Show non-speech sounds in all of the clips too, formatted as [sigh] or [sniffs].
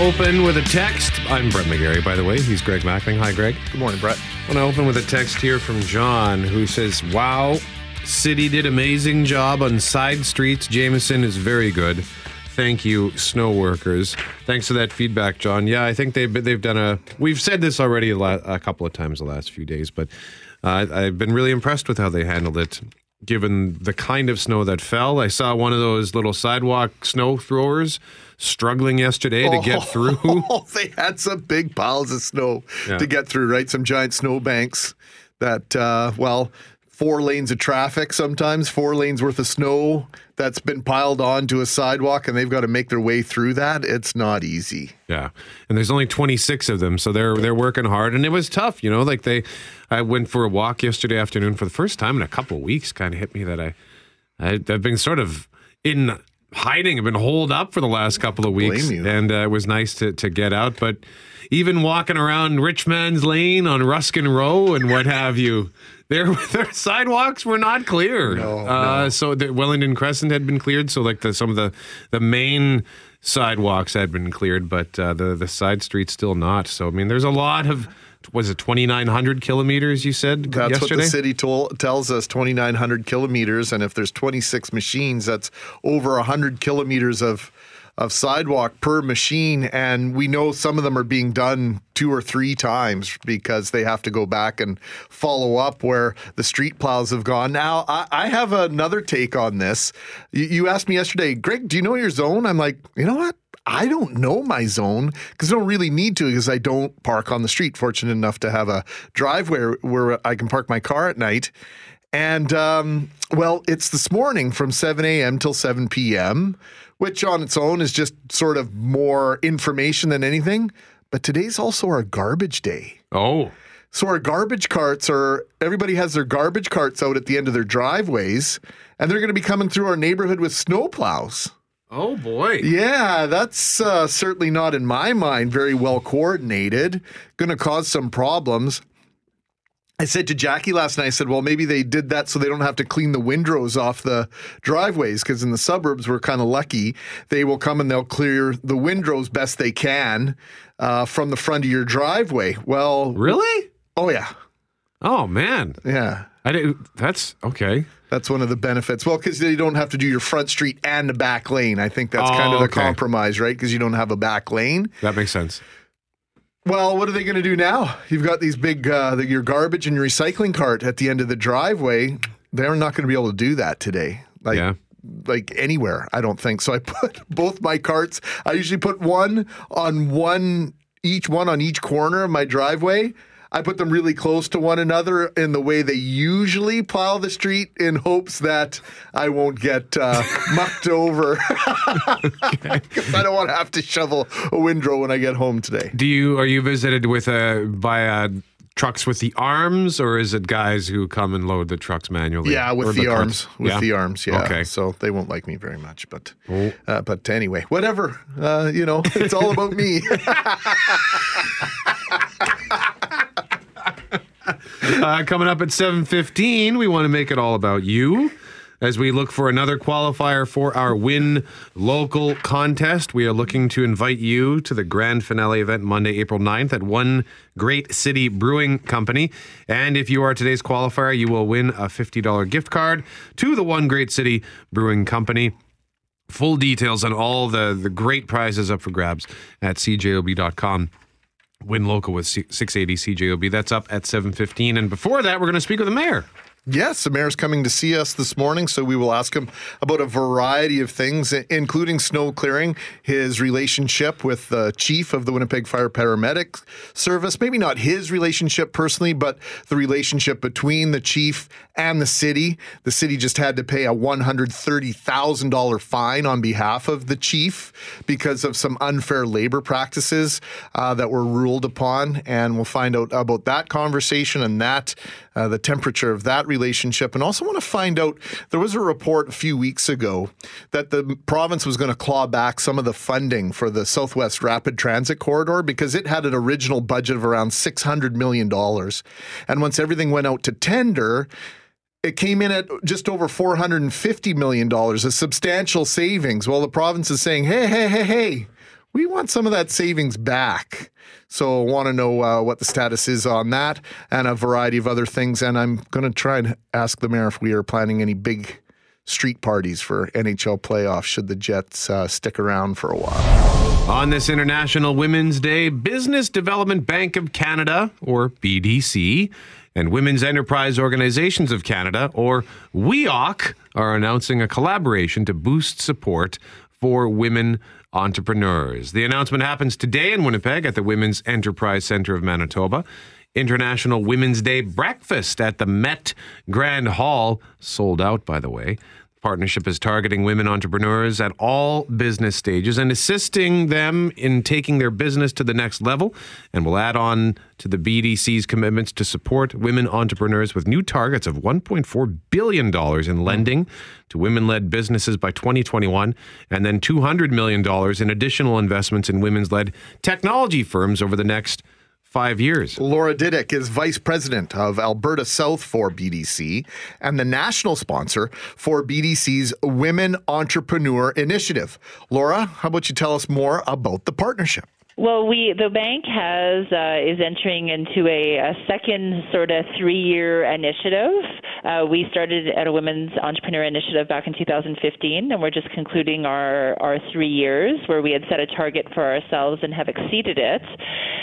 open with a text. I'm Brett McGarry, by the way. He's Greg Mackling. Hi, Greg. Good morning, Brett. I want to open with a text here from John who says, Wow, City did amazing job on side streets. Jameson is very good. Thank you, snow workers. Thanks for that feedback, John. Yeah, I think they've they've done a. We've said this already a, la- a couple of times the last few days, but uh, I've been really impressed with how they handled it, given the kind of snow that fell. I saw one of those little sidewalk snow throwers struggling yesterday to get through. Oh, [laughs] they had some big piles of snow Yeah. to get through, right? Some giant snow banks that, uh, well, four lanes of traffic sometimes, four lanes worth of snow that's been piled onto a sidewalk, and they've got to make their way through that. It's not easy. Yeah, and there's only 26 of them, so they're they're working hard, and it was tough. You know, like they, I went for a walk yesterday afternoon for the first time in a couple of weeks. Kind of hit me that I, I I've been sort of in hiding. I've been holed up for the last couple of weeks, Blame you. and uh, it was nice to to get out. But even walking around Richmond's Lane on Ruskin Row and what have you. Their, [laughs] their sidewalks were not clear. No, uh, So the Wellington Crescent had been cleared. So like the, some of the the main sidewalks had been cleared, but uh, the the side streets still not. So I mean, there's a lot of was it 2,900 kilometers? You said That's yesterday. what the city tol- tells us 2,900 kilometers. And if there's 26 machines, that's over 100 kilometers of, of sidewalk per machine. And we know some of them are being done two or three times because they have to go back and follow up where the street plows have gone. Now, I, I have another take on this. You, you asked me yesterday, Greg, do you know your zone? I'm like, you know what? I don't know my zone because I don't really need to because I don't park on the street. Fortunate enough to have a driveway where I can park my car at night. And um, well, it's this morning from 7 a.m. till 7 p.m., which on its own is just sort of more information than anything. But today's also our garbage day. oh, So our garbage carts are everybody has their garbage carts out at the end of their driveways, and they're going to be coming through our neighborhood with snow plows. oh boy. Yeah, that's uh, certainly not in my mind very well coordinated. Going to cause some problems. I said to Jackie last night, I said, well, maybe they did that so they don't have to clean the windrows off the driveways because in the suburbs, we're kind of lucky. They will come and they'll clear the windrows best they can uh, from the front of your driveway. Well, Really? oh, yeah. Oh man, Yeah. I didn't. That's okay. That's one of the benefits. Well, because you don't have to do your front street and the back lane. I think that's Oh, kind of the okay. compromise, right? Because you don't have a back lane. That makes sense. Well, what are they going to do now? You've got these big, uh, the, your garbage and your recycling cart at the end of the driveway. They're not going to be able to do that today. Like, Yeah. like anywhere, I don't think. So I [laughs] put both my carts. I usually put one on one, each one on each corner of my driveway. I put them really close to one another in the way they usually plow the street in hopes that I won't get uh, [laughs] mucked over. [laughs] Because I don't want to have to shovel a windrow when I get home today. Do you are you visited with a by uh trucks with the arms, or is it guys who come and load the trucks manually? Yeah, with the, carts? arms. With Yeah? the arms, yeah. Okay. So they won't like me very much, but Oh. uh, but anyway, whatever. Uh, you know, it's all about me. [laughs] [laughs] Uh, coming up at 7.15, we want to make it all about you. As we look for another qualifier for our Win Local contest, we are looking to invite you to the grand finale event Monday, April 9th at One Great City Brewing Company. And if you are today's qualifier, you will win a $50 gift card to the One Great City Brewing Company. Full details on all the, the great prizes up for grabs at cjob.com. Win local with 680 CJOB. That's up at 7:15. And before that, we're going to speak with the mayor. Yes, the mayor's coming to see us this morning, so we will ask him about a variety of things, including snow clearing, his relationship with the chief of the Winnipeg Fire Paramedic Service. Maybe not his relationship personally, but the relationship between the chief and the city. The city just had to pay a $130,000 fine on behalf of the chief because of some unfair labor practices uh, that were ruled upon. And we'll find out about that conversation and that, uh, the temperature of that relationship. And also want to find out there was a report a few weeks ago that the province was going to claw back some of the funding for the Southwest Rapid Transit Corridor because it had an original budget of around $600 million. And once everything went out to tender, it came in at just over $450 million, a substantial savings. Well, the province is saying, hey, hey, hey, hey, we want some of that savings back. So I want to know uh, what the status is on that and a variety of other things. And I'm going to try and ask the mayor if we are planning any big street parties for NHL playoffs should the Jets uh, stick around for a while. On this International Women's Day, Business Development Bank of Canada, or BDC, and Women's Enterprise Organizations of Canada, or WEOC, are announcing a collaboration to boost support for women entrepreneurs. The announcement happens today in Winnipeg at the Women's Enterprise Center of Manitoba. International Women's Day breakfast at the Met Grand Hall, sold out, by the way. Partnership is targeting women entrepreneurs at all business stages and assisting them in taking their business to the next level. And will add on to the BDC's commitments to support women entrepreneurs with new targets of $1.4 billion in hmm. lending to women led businesses by 2021, and then $200 million in additional investments in women's led technology firms over the next five years. Laura Didick is vice president of Alberta South for BDC and the national sponsor for BDC's Women Entrepreneur Initiative. Laura, how about you tell us more about the partnership? Well, we the bank has uh, is entering into a, a second sort of three-year initiative. Uh, we started at a women's entrepreneur initiative back in 2015, and we're just concluding our our three years where we had set a target for ourselves and have exceeded it,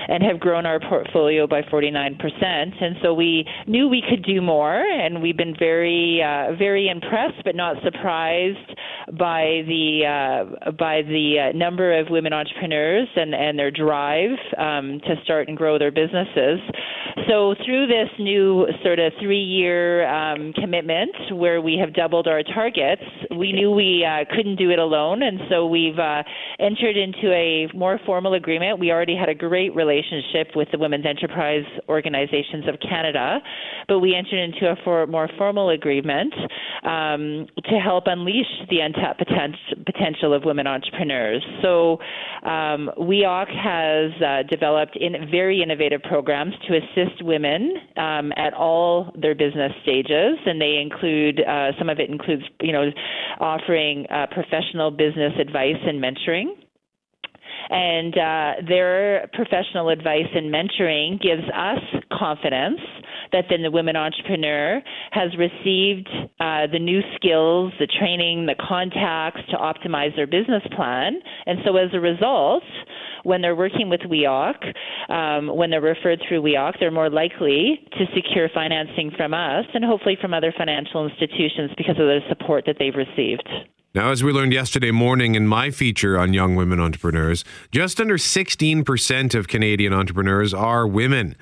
and have grown our portfolio by 49%. And so we knew we could do more, and we've been very uh, very impressed, but not surprised by the uh, by the uh, number of women entrepreneurs and and their drive um, to start and grow their businesses. So through this new sort of three-year um, commitment, where we have doubled our targets, we knew we uh, couldn't do it alone, and so we've uh, entered into a more formal agreement. We already had a great relationship with the Women's Enterprise Organizations of Canada, but we entered into a for, more formal agreement um, to help unleash the untapped potential of women entrepreneurs. So um, WEOC has uh, developed in very innovative programs to assist women um, at all their business stages, and they include uh, some of it includes you know offering uh, professional business advice and mentoring. And uh, their professional advice and mentoring gives us confidence that then the women entrepreneur has received uh, the new skills, the training, the contacts to optimize their business plan. And so as a result, when they're working with WEOC, um, when they're referred through WEOC, they're more likely to secure financing from us and hopefully from other financial institutions because of the support that they've received. Now, as we learned yesterday morning in my feature on young women entrepreneurs, just under 16% of Canadian entrepreneurs are women.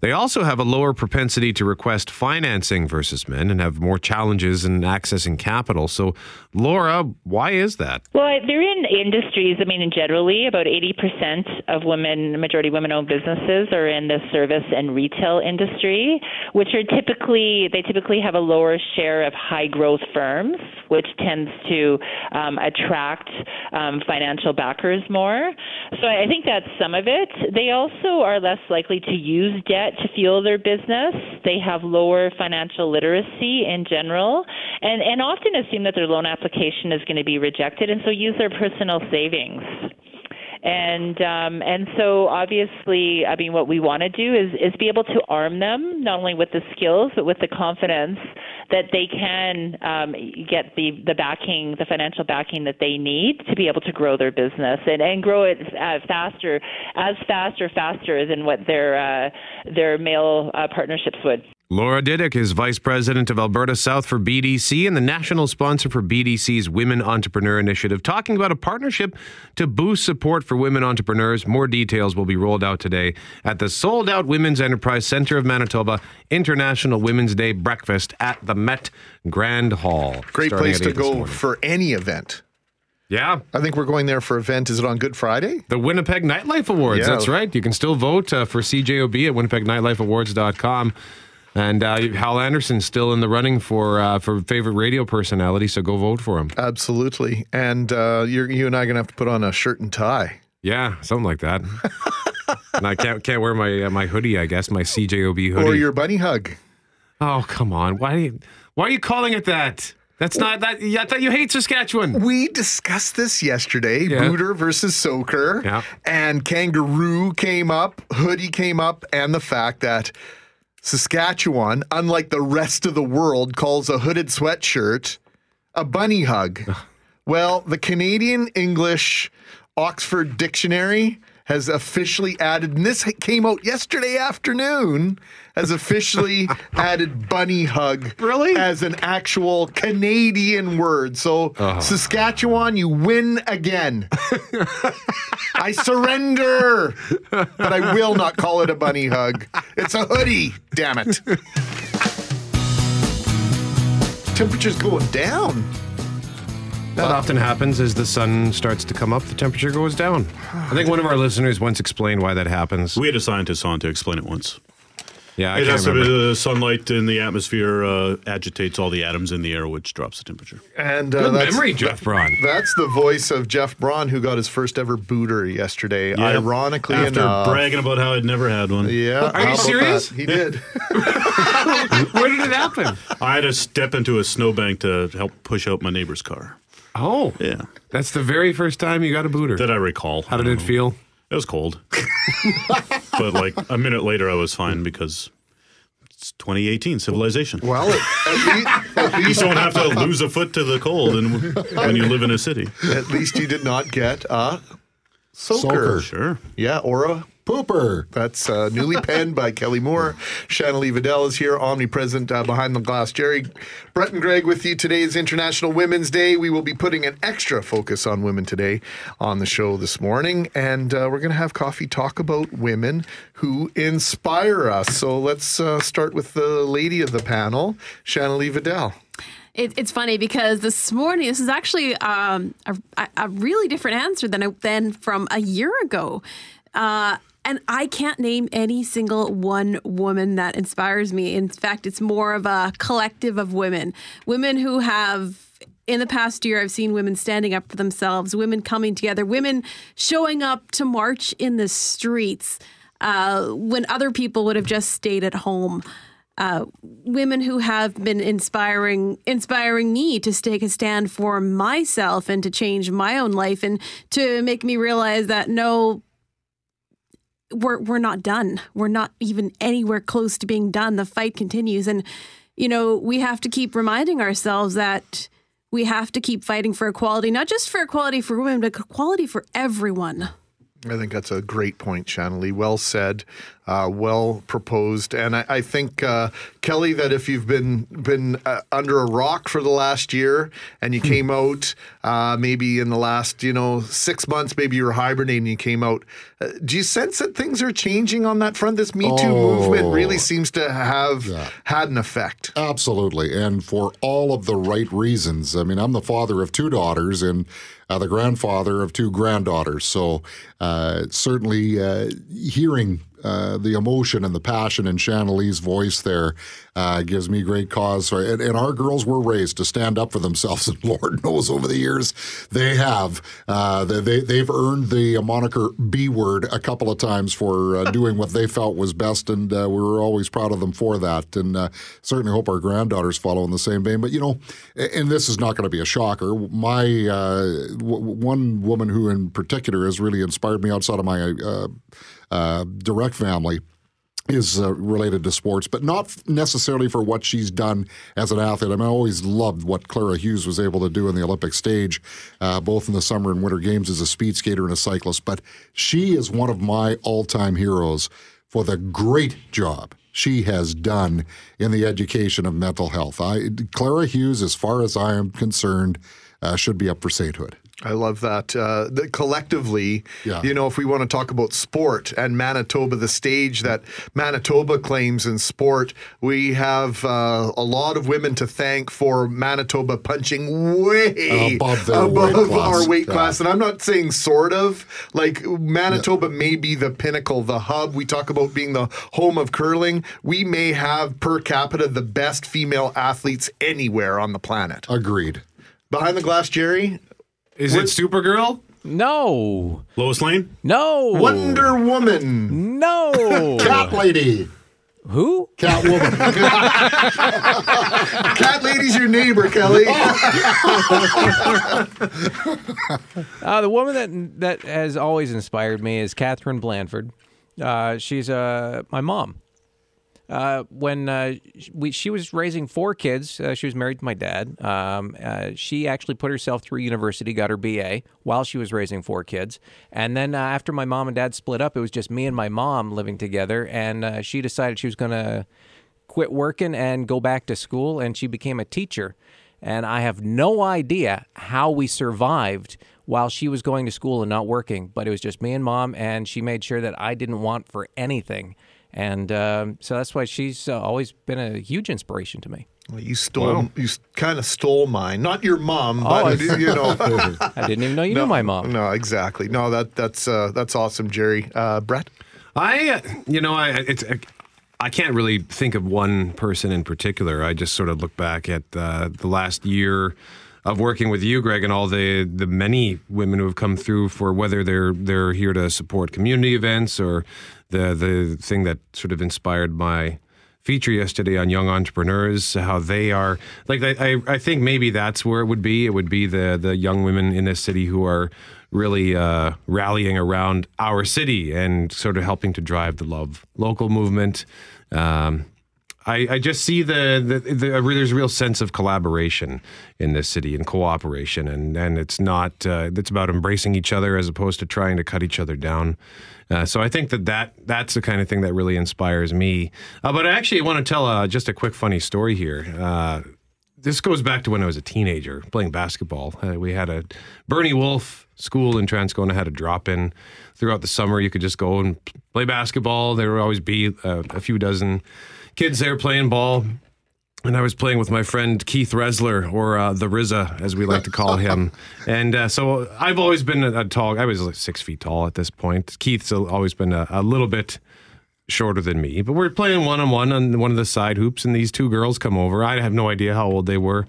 They also have a lower propensity to request financing versus men and have more challenges in accessing capital. So, Laura, why is that? Well, they're in industries, I mean, generally, about 80% of women, majority women owned businesses are in the service and retail industry, which are typically, they typically have a lower share of high growth firms, which tends to um, attract um, financial backers more. So I think that's some of it. They also are less likely to use debt to fuel their business. They have lower financial literacy in general, and, and often assume that their loan application is going to be rejected, and so use their personal savings and um, and so obviously, I mean, what we want to do is is be able to arm them not only with the skills but with the confidence that they can um, get the the backing, the financial backing that they need to be able to grow their business and and grow it uh, faster, as fast or faster than what their uh, their male uh, partnerships would. Laura Didick is Vice President of Alberta South for BDC and the national sponsor for BDC's Women Entrepreneur Initiative, talking about a partnership to boost support for women entrepreneurs. More details will be rolled out today at the sold out Women's Enterprise Center of Manitoba International Women's Day breakfast at the Met Grand Hall. Great place to go for any event. Yeah. I think we're going there for event. Is it on Good Friday? The Winnipeg Nightlife Awards. Yeah. That's right. You can still vote uh, for CJOB at winnipegnightlife.awards.com. And uh, Hal Anderson's still in the running for uh, for favorite radio personality, so go vote for him. Absolutely. And uh, you and I are gonna have to put on a shirt and tie. Yeah, something like that. [laughs] and I can't can't wear my uh, my hoodie. I guess my CJOB hoodie or your bunny hug. Oh come on! Why why are you calling it that? That's not that. Yeah, I thought you hate Saskatchewan. We discussed this yesterday, Yeah. Booter versus Soaker. Yeah. And Kangaroo came up, Hoodie came up, and the fact that Saskatchewan, unlike the rest of the world, calls a hooded sweatshirt a bunny hug. [laughs] well, the Canadian English Oxford Dictionary has officially added, and this came out yesterday afternoon, has officially [laughs] added bunny hug Really? as an actual Canadian word. So, uh-huh. Saskatchewan, you win again. I surrender, but I will not call it a bunny hug. It's a hoodie, damn it. [laughs] Temperature's going down. That often happens as the sun starts to come up, the temperature goes down. I think one of our listeners once explained why that happens. We had a scientist on to explain it once. Yeah, I it can't has to be the sunlight in the atmosphere uh, agitates all the atoms in the air, which drops the temperature. And uh, Good that's, memory, Jeff Braun. That's the voice of Jeff Braun, who got his first ever booter yesterday. Yep. Ironically after enough. bragging about how I'd never had one, yeah. Are you how about serious? that? He did. [laughs] Where did it happen? I had to step into a snowbank to help push out my neighbor's car. Oh, Yeah, that's the very first time you got a booter. that I recall. How did it um, feel? It was cold, [laughs] but like a minute later, I was fine because it's 2018 civilization. well, at, at, least, You least, don't have to lose a foot to the cold, and when you live in a city, at least you did not get a soaker. Soaker. sure. Yeah, or a Pooper. That's uh, newly penned by Kelly Moore. [laughs] Shanley Vidal is here, omnipresent uh, behind the glass. Jerry, Brett, and Greg with you. Today is International Women's Day. We will be putting an extra focus on women today on the show this morning. And uh, we're going to have coffee talk about women who inspire us. So let's uh, start with the lady of the panel, Shanley Vidal. It, it's funny because this morning, this is actually um, a, a really different answer than than from a year ago. Uh, and I can't name any single one woman that inspires me. In fact, it's more of a collective of women, women who have. In the past year, I've seen women standing up for themselves, women coming together, women showing up to march in the streets uh, when other people would have just stayed at home uh, women who have been inspiring inspiring me to take a stand for myself and to change my own life and to make me realize that no we're we're not done. We're not even anywhere close to being done. The fight continues and you know, we have to keep reminding ourselves that we have to keep fighting for equality, not just for equality for women, but equality for everyone. I think that's a great point, Shanley. Well said, uh, well proposed, and I, I think uh, Kelly that if you've been been uh, under a rock for the last year and you came out uh, maybe in the last you know six months, maybe you were hibernating, and you came out. Uh, do you sense that things are changing on that front? This Me Too movement really seems to have had an effect. Absolutely. And for all of the right reasons. I mean, I'm the father of two daughters and uh, the grandfather of two granddaughters. So uh, certainly uh, hearing uh, the emotion and the passion in Shanley's voice there uh, gives me great cause. So- And, and our girls were raised to stand up for themselves, [laughs] and Lord knows over the years they have. Uh, they, they, they've earned the moniker B word a couple of times for uh, [laughs] doing what they felt was best, and uh, we were always proud of them for that. And uh, certainly hope our granddaughters follow in the same vein. But, you know, and this is not going to be a shocker. My uh, w- one woman who in particular has really inspired me outside of my uh, uh, direct family is uh, related to sports, but not necessarily for what she's done as an athlete. I mean, I always loved what Clara Hughes was able to do in the Olympic stage, uh, both in the summer and winter games as a speed skater and a cyclist. But she is one of my all time heroes for the great job she has done in the education of mental health. I, Clara Hughes, as far as I am concerned, uh, should be up for sainthood. I love that. Uh, that collectively, Yeah. you know, if we want to talk about sport and Manitoba, the stage that Manitoba claims in sport, we have uh, a lot of women to thank for Manitoba punching way Above their weight our weight Yeah. class. And I'm not saying sort of. Like Manitoba may be the pinnacle, the hub. We talk about being the home of curling. We may have per capita the best female athletes anywhere on the planet. Agreed. Behind the glass, Jerry, Is it Supergirl? No. Lois Lane, No. Wonder Woman. No. Cat lady. Who? Catwoman. [laughs] Cat lady's your neighbor, Kelly. [laughs] Uh, the woman that that has always inspired me is Catherine Blanford. Uh, she's uh, my mom. Uh, when uh, we, she was raising four kids, uh, she was married to my dad. Um, uh, she actually put herself through university, got her BA while she was raising four kids. And then uh, after my mom and dad split up, it was just me and my mom living together. And uh, she decided she was going to quit working and go back to school, and she became a teacher. And I have no idea how we survived while she was going to school and not working, but it was just me and mom, and she made sure that I didn't want for anything. And um, so that's why she's uh, always been a huge inspiration to me. Well, you stole. You kind of stole mine. Not your mom, Oh, but I- you know. [laughs] I didn't even know you knew my mom. No, exactly. No, that that's uh, that's awesome, Jerry. Uh, Brett. I, uh, you know, I it's I can't really think of one person in particular. I just sort of look back at uh, the last year of working with you, Greg, and all the the many women who have come through for whether they're they're here to support community events or the the thing that sort of inspired my feature yesterday on young entrepreneurs how they are like I, I think maybe that's where it would be. It would be the the young women in this city who are really uh, rallying around our city and sort of helping to drive the love local movement. Um, I, I just see the, the, the there's a real sense of collaboration in this city and cooperation and and it's not uh, it's about embracing each other as opposed to trying to cut each other down. Uh, so I think that, that that's the kind of thing that really inspires me. Uh, but I actually want to tell uh, just a quick funny story here. Uh, this goes back to when I was a teenager playing basketball. Uh, we had a Bernie Wolfe school in Transcona had a drop in throughout the summer. You could just go and play basketball. There would always be a few dozen kids there playing ball. And I was playing with my friend Keith Resler, or uh, the Rizza, as we like to call him. [laughs] and uh, so I've always been a, a tall. I was like six feet tall at this point. Keith's always been a, a little bit shorter than me. But we're playing one on one on one of the side hoops, and these two girls come over. I have no idea how old they were,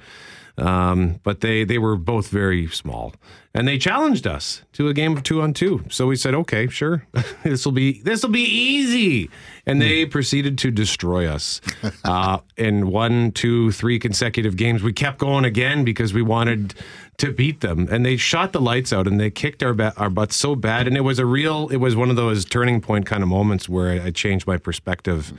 um, but they they were both very small, and they challenged us to a game of two on two. So we said, okay, sure, [laughs] this will be this will be easy. And they proceeded to destroy us uh, in one, two, three consecutive games. We kept going again because we wanted to beat them, and they shot the lights out and they kicked our ba- our butts so bad. And it was a real, it was one of those turning point kind of moments where I, I changed my perspective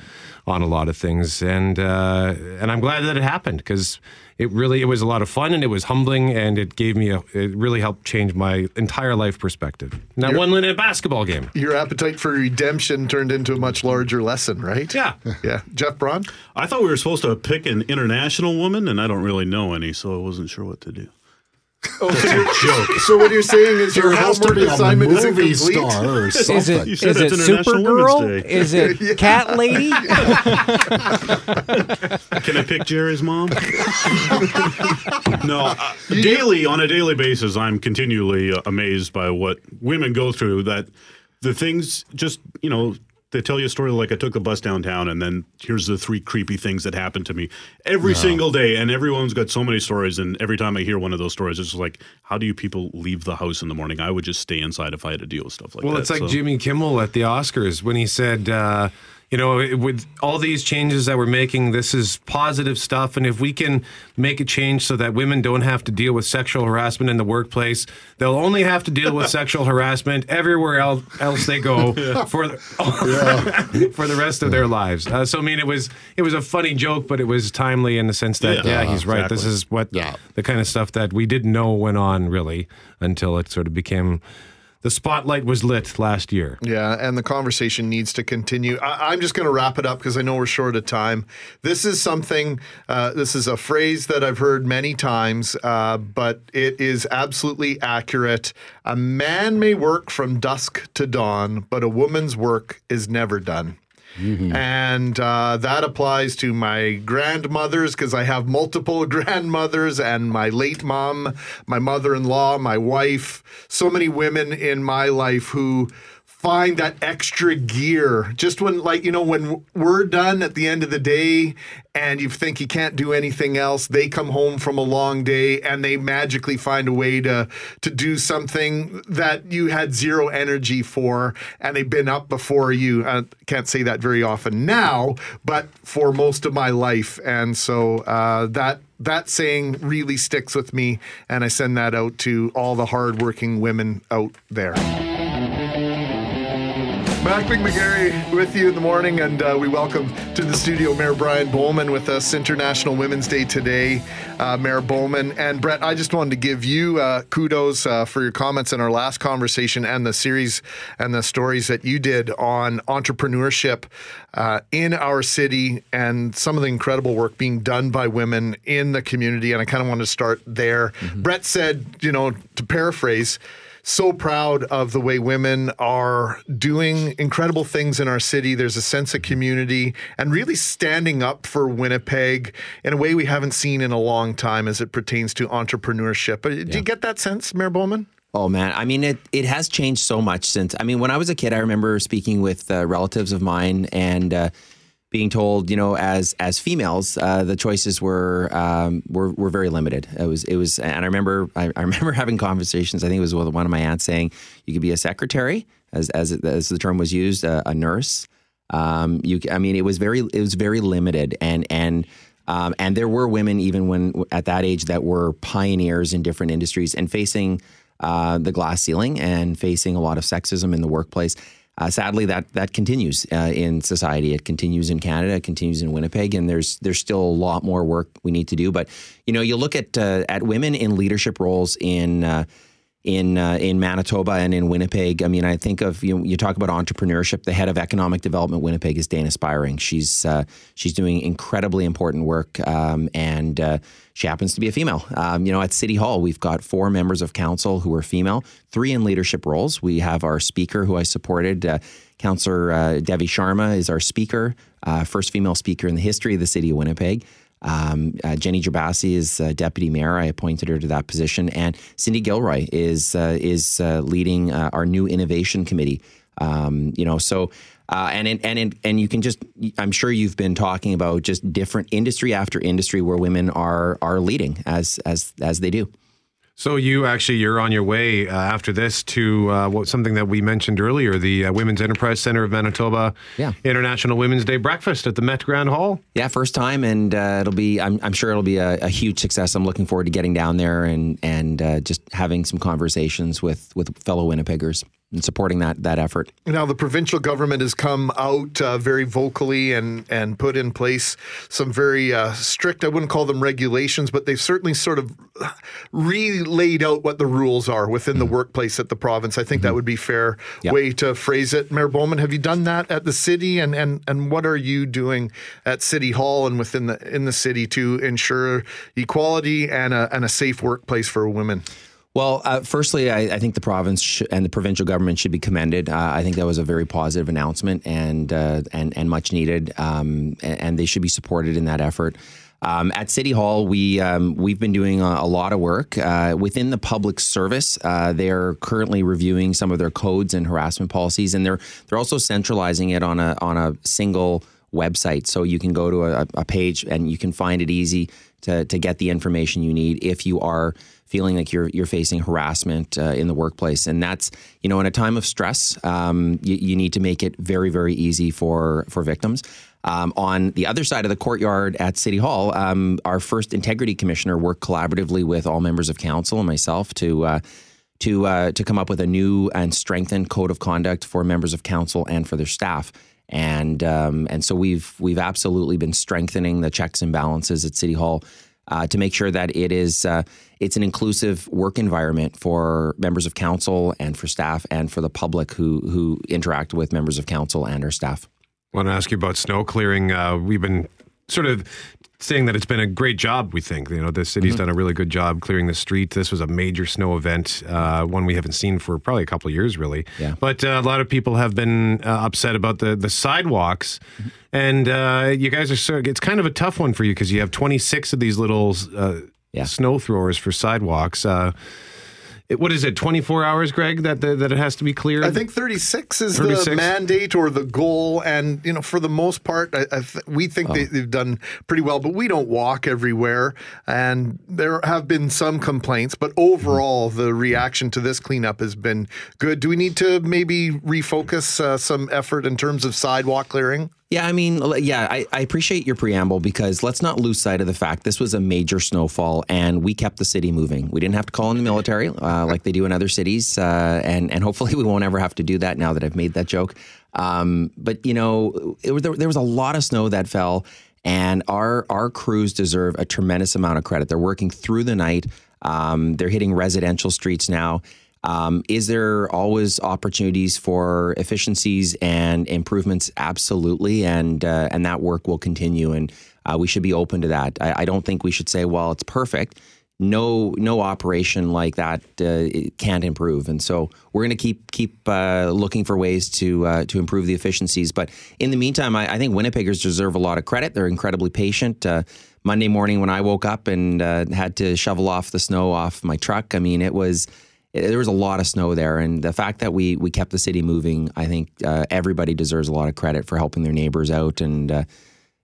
on a lot of things, and uh, and I'm glad that it happened because it really it was a lot of fun and it was humbling and it gave me a it really helped change my entire life perspective. Now one in a basketball game. Your appetite for redemption turned into a much larger lesson, right? Yeah. [laughs] Yeah. Jeff Braun? I thought we were supposed to pick an international woman, and I don't really know any, so I wasn't sure what to do. Oh, so, you're, so what you're saying is your There has to homework assignment is movie incomplete? star or Is something. it You is said it it's International Supergirl? Is it [laughs] Cat Lady? Can I pick Jerry's mom? no, uh, daily on a daily basis, I'm continually uh, amazed by what women go through. That the things just you know they tell you a story like I took the bus downtown, and then here's the three creepy things that happened to me every single day, and everyone's got so many stories. And every time I hear one of those stories, it's just like, how do you people leave the house in the morning? I would just stay inside if I had to deal with stuff like Well, that. Well, it's like so- Jimmy Kimmel at the Oscars when he said, uh, you know, with all these changes that we're making, this is positive stuff. And if we can make a change so that women don't have to deal with sexual harassment in the workplace, they'll only have to deal with [laughs] sexual harassment everywhere el- else they go [laughs] for the, [laughs] for the rest of their lives. Uh, so, I mean, it was it was a funny joke, but it was timely in the sense that Yeah. yeah, he's right. This is what the kind of stuff that we didn't know went on really until it sort of became the spotlight was lit last year. Yeah, and the conversation needs to continue. I, I'm just going to wrap it up because I know we're short of time. This is something, uh, this is a phrase that I've heard many times, uh, but it is absolutely accurate. A man may work from dusk to dawn, but a woman's work is never done. And uh, that applies to my grandmothers because I have multiple [laughs] grandmothers and my late mom, my mother in law, my wife, so many women in my life who find that extra gear. Just when like you know when we're done at the end of the day and you think you can't do anything else they come home from a long day and they magically find a way to to do something that you had zero energy for and they've been up before you. I can't say that very often now but for most of my life. And so uh, that that saying really sticks with me and i send that out to all the hardworking women out there Mac McGarry with you in the morning, and uh, we welcome to the studio Mayor Brian Bowman with us, International Women's Day today. Uh, Mayor Bowman and Brett, I just wanted to give you uh, kudos uh, for your comments in our last conversation and the series and the stories that you did on entrepreneurship uh, in our city and some of the incredible work being done by women in the community. And I kind of want to start there. Mm-hmm. Brett said, you know, to paraphrase, so proud of the way women are doing incredible things in our city. There's a sense of community and really standing up for Winnipeg in a way we haven't seen in a long time as it pertains to entrepreneurship. Uh, do you get that sense, Mayor Bowman? Oh man, I mean it. It has changed so much since. I mean, when I was a kid, I remember speaking with uh, relatives of mine and. Uh, being told, you know, as as females, uh, the choices were um, were were very limited. It was it was, and I remember I, I, [laughs] remember having conversations. I think it was with one of my aunts saying you could be a secretary, as as as the term was used, a, a nurse. Um, you, I mean, it was very it was very limited, and and. Um, and there were women even when at that age that were pioneers in different industries and facing uh, the glass ceiling and facing a lot of sexism in the workplace. Uh, sadly, that that continues uh, in society. It continues in Canada. It continues in Winnipeg, and there's there's still a lot more work we need to do. But you know, you look at uh, at women in leadership roles in uh, in uh, in Manitoba and in Winnipeg. I mean, I think of you. You talk about entrepreneurship. The head of economic development Winnipeg is Dayna Spiring. She's uh, she's doing incredibly important work, um, and uh, she happens to be a female. Um, you know, at City Hall, we've got four members of council who are female, three in leadership roles. We have our speaker, who I supported. Uh, Councillor uh, Devi Sharma is our speaker, uh, first female speaker in the history of the city of Winnipeg. Um, uh, Jenny Gerbasi is uh, deputy mayor. I appointed her to that position, and Cindy Gilroy is uh, is uh, leading uh, our new innovation committee. Um, you know, so uh, and in, and in, and you can just I'm sure you've been talking about just different industry after industry where women are are leading as as as they do. So you actually you're on your way uh, after this to uh, what something that we mentioned earlier, the uh, Women's Enterprise Center of Manitoba, yeah. International Women's Day breakfast at the Met Grand Hall. Yeah, first time, and uh, it'll be I'm, I'm sure it'll be a, a, huge success. I'm looking forward to getting down there and and uh, just having some conversations with with fellow Winnipeggers and supporting that that effort. Now, the provincial government has come out uh, very vocally and and put in place some very uh, strict. I wouldn't call them regulations, but they've certainly sort of re-laid out what the rules are within mm-hmm. the workplace at the province. I think mm-hmm. that would be fair yep. way to phrase it. Mayor Bowman, have you done that at the city, and and and what are you doing at City Hall and within the in the city to ensure equality and a and a safe workplace for women? Well, uh, firstly, I, I, think the province sh- and the provincial government should be commended. Uh, I think that was a very positive announcement and uh, and and much needed, um, and, and, they should be supported in that effort. Um, at City Hall, we um, we've been doing a, a lot of work uh, within the public service. Uh, they're currently reviewing some of their codes and harassment policies, and they're they're also centralizing it on a on a single website, so you can go to a, a page and you can find it easy to to get the information you need if you are feeling like you're you're facing harassment uh, in the workplace, and that's you know in a time of stress, um, you, you, need to make it very very easy for for victims. Um, on the other side of the courtyard at City Hall, um, our first integrity commissioner worked collaboratively with all members of council and myself to. Uh, to uh, to come up with a new and strengthened code of conduct for members of council and for their staff, and um, and so we've we've absolutely been strengthening the checks and balances at City Hall uh, to make sure that it is uh, it's an inclusive work environment for members of council and for staff and for the public who who interact with members of council and our staff. I want to ask you about snow clearing. Uh, we've been sort of saying that it's been a great job. We think you know the city's mm-hmm. done a really good job clearing the street. This was a major snow event, uh, one we haven't seen for probably a couple of years, really. Yeah. But uh, a lot of people have been uh, upset about the the sidewalks, mm-hmm. and uh, you guys are so. It's kind of a tough one for you because you have 26 of these little uh, yeah. snow throwers for sidewalks. Uh, it- what is it? Twenty four hours, Greg? That that, that it has to be cleared. I think 36 is 36? the mandate or the goal, and you know, for the most part, I, I th- we think they, they've done pretty well. But we don't walk everywhere, and there have been some complaints. But overall, the reaction to this cleanup has been good. Do we need to maybe refocus uh, some effort in terms of sidewalk clearing? Yeah, I mean, yeah, I, I appreciate your preamble because let's not lose sight of the fact this was a major snowfall and we kept the city moving. We didn't have to call in the military uh, like they do in other cities, uh, and and hopefully [laughs] we won't ever have to do that now that I've made that joke. Um, but you know, it there, there was a lot of snow that fell, and our our crews deserve a tremendous amount of credit. They're working through the night. Um, they're hitting residential streets now. Um, is there always opportunities for efficiencies and improvements? Absolutely, and uh, and that work will continue, and uh, we should be open to that. I, I don't think we should say, "Well, it's perfect." No, no operation like that uh, can't improve, and so we're going to keep keep uh, looking for ways to uh, to improve the efficiencies. But in the meantime, I, I think Winnipeggers deserve a lot of credit. They're incredibly patient. Uh, Monday morning, when I woke up and had to shovel off the snow off my truck, I mean, it was there was a lot of snow there, and the fact that we we kept the city moving, I think uh, everybody deserves a lot of credit for helping their neighbors out. And uh,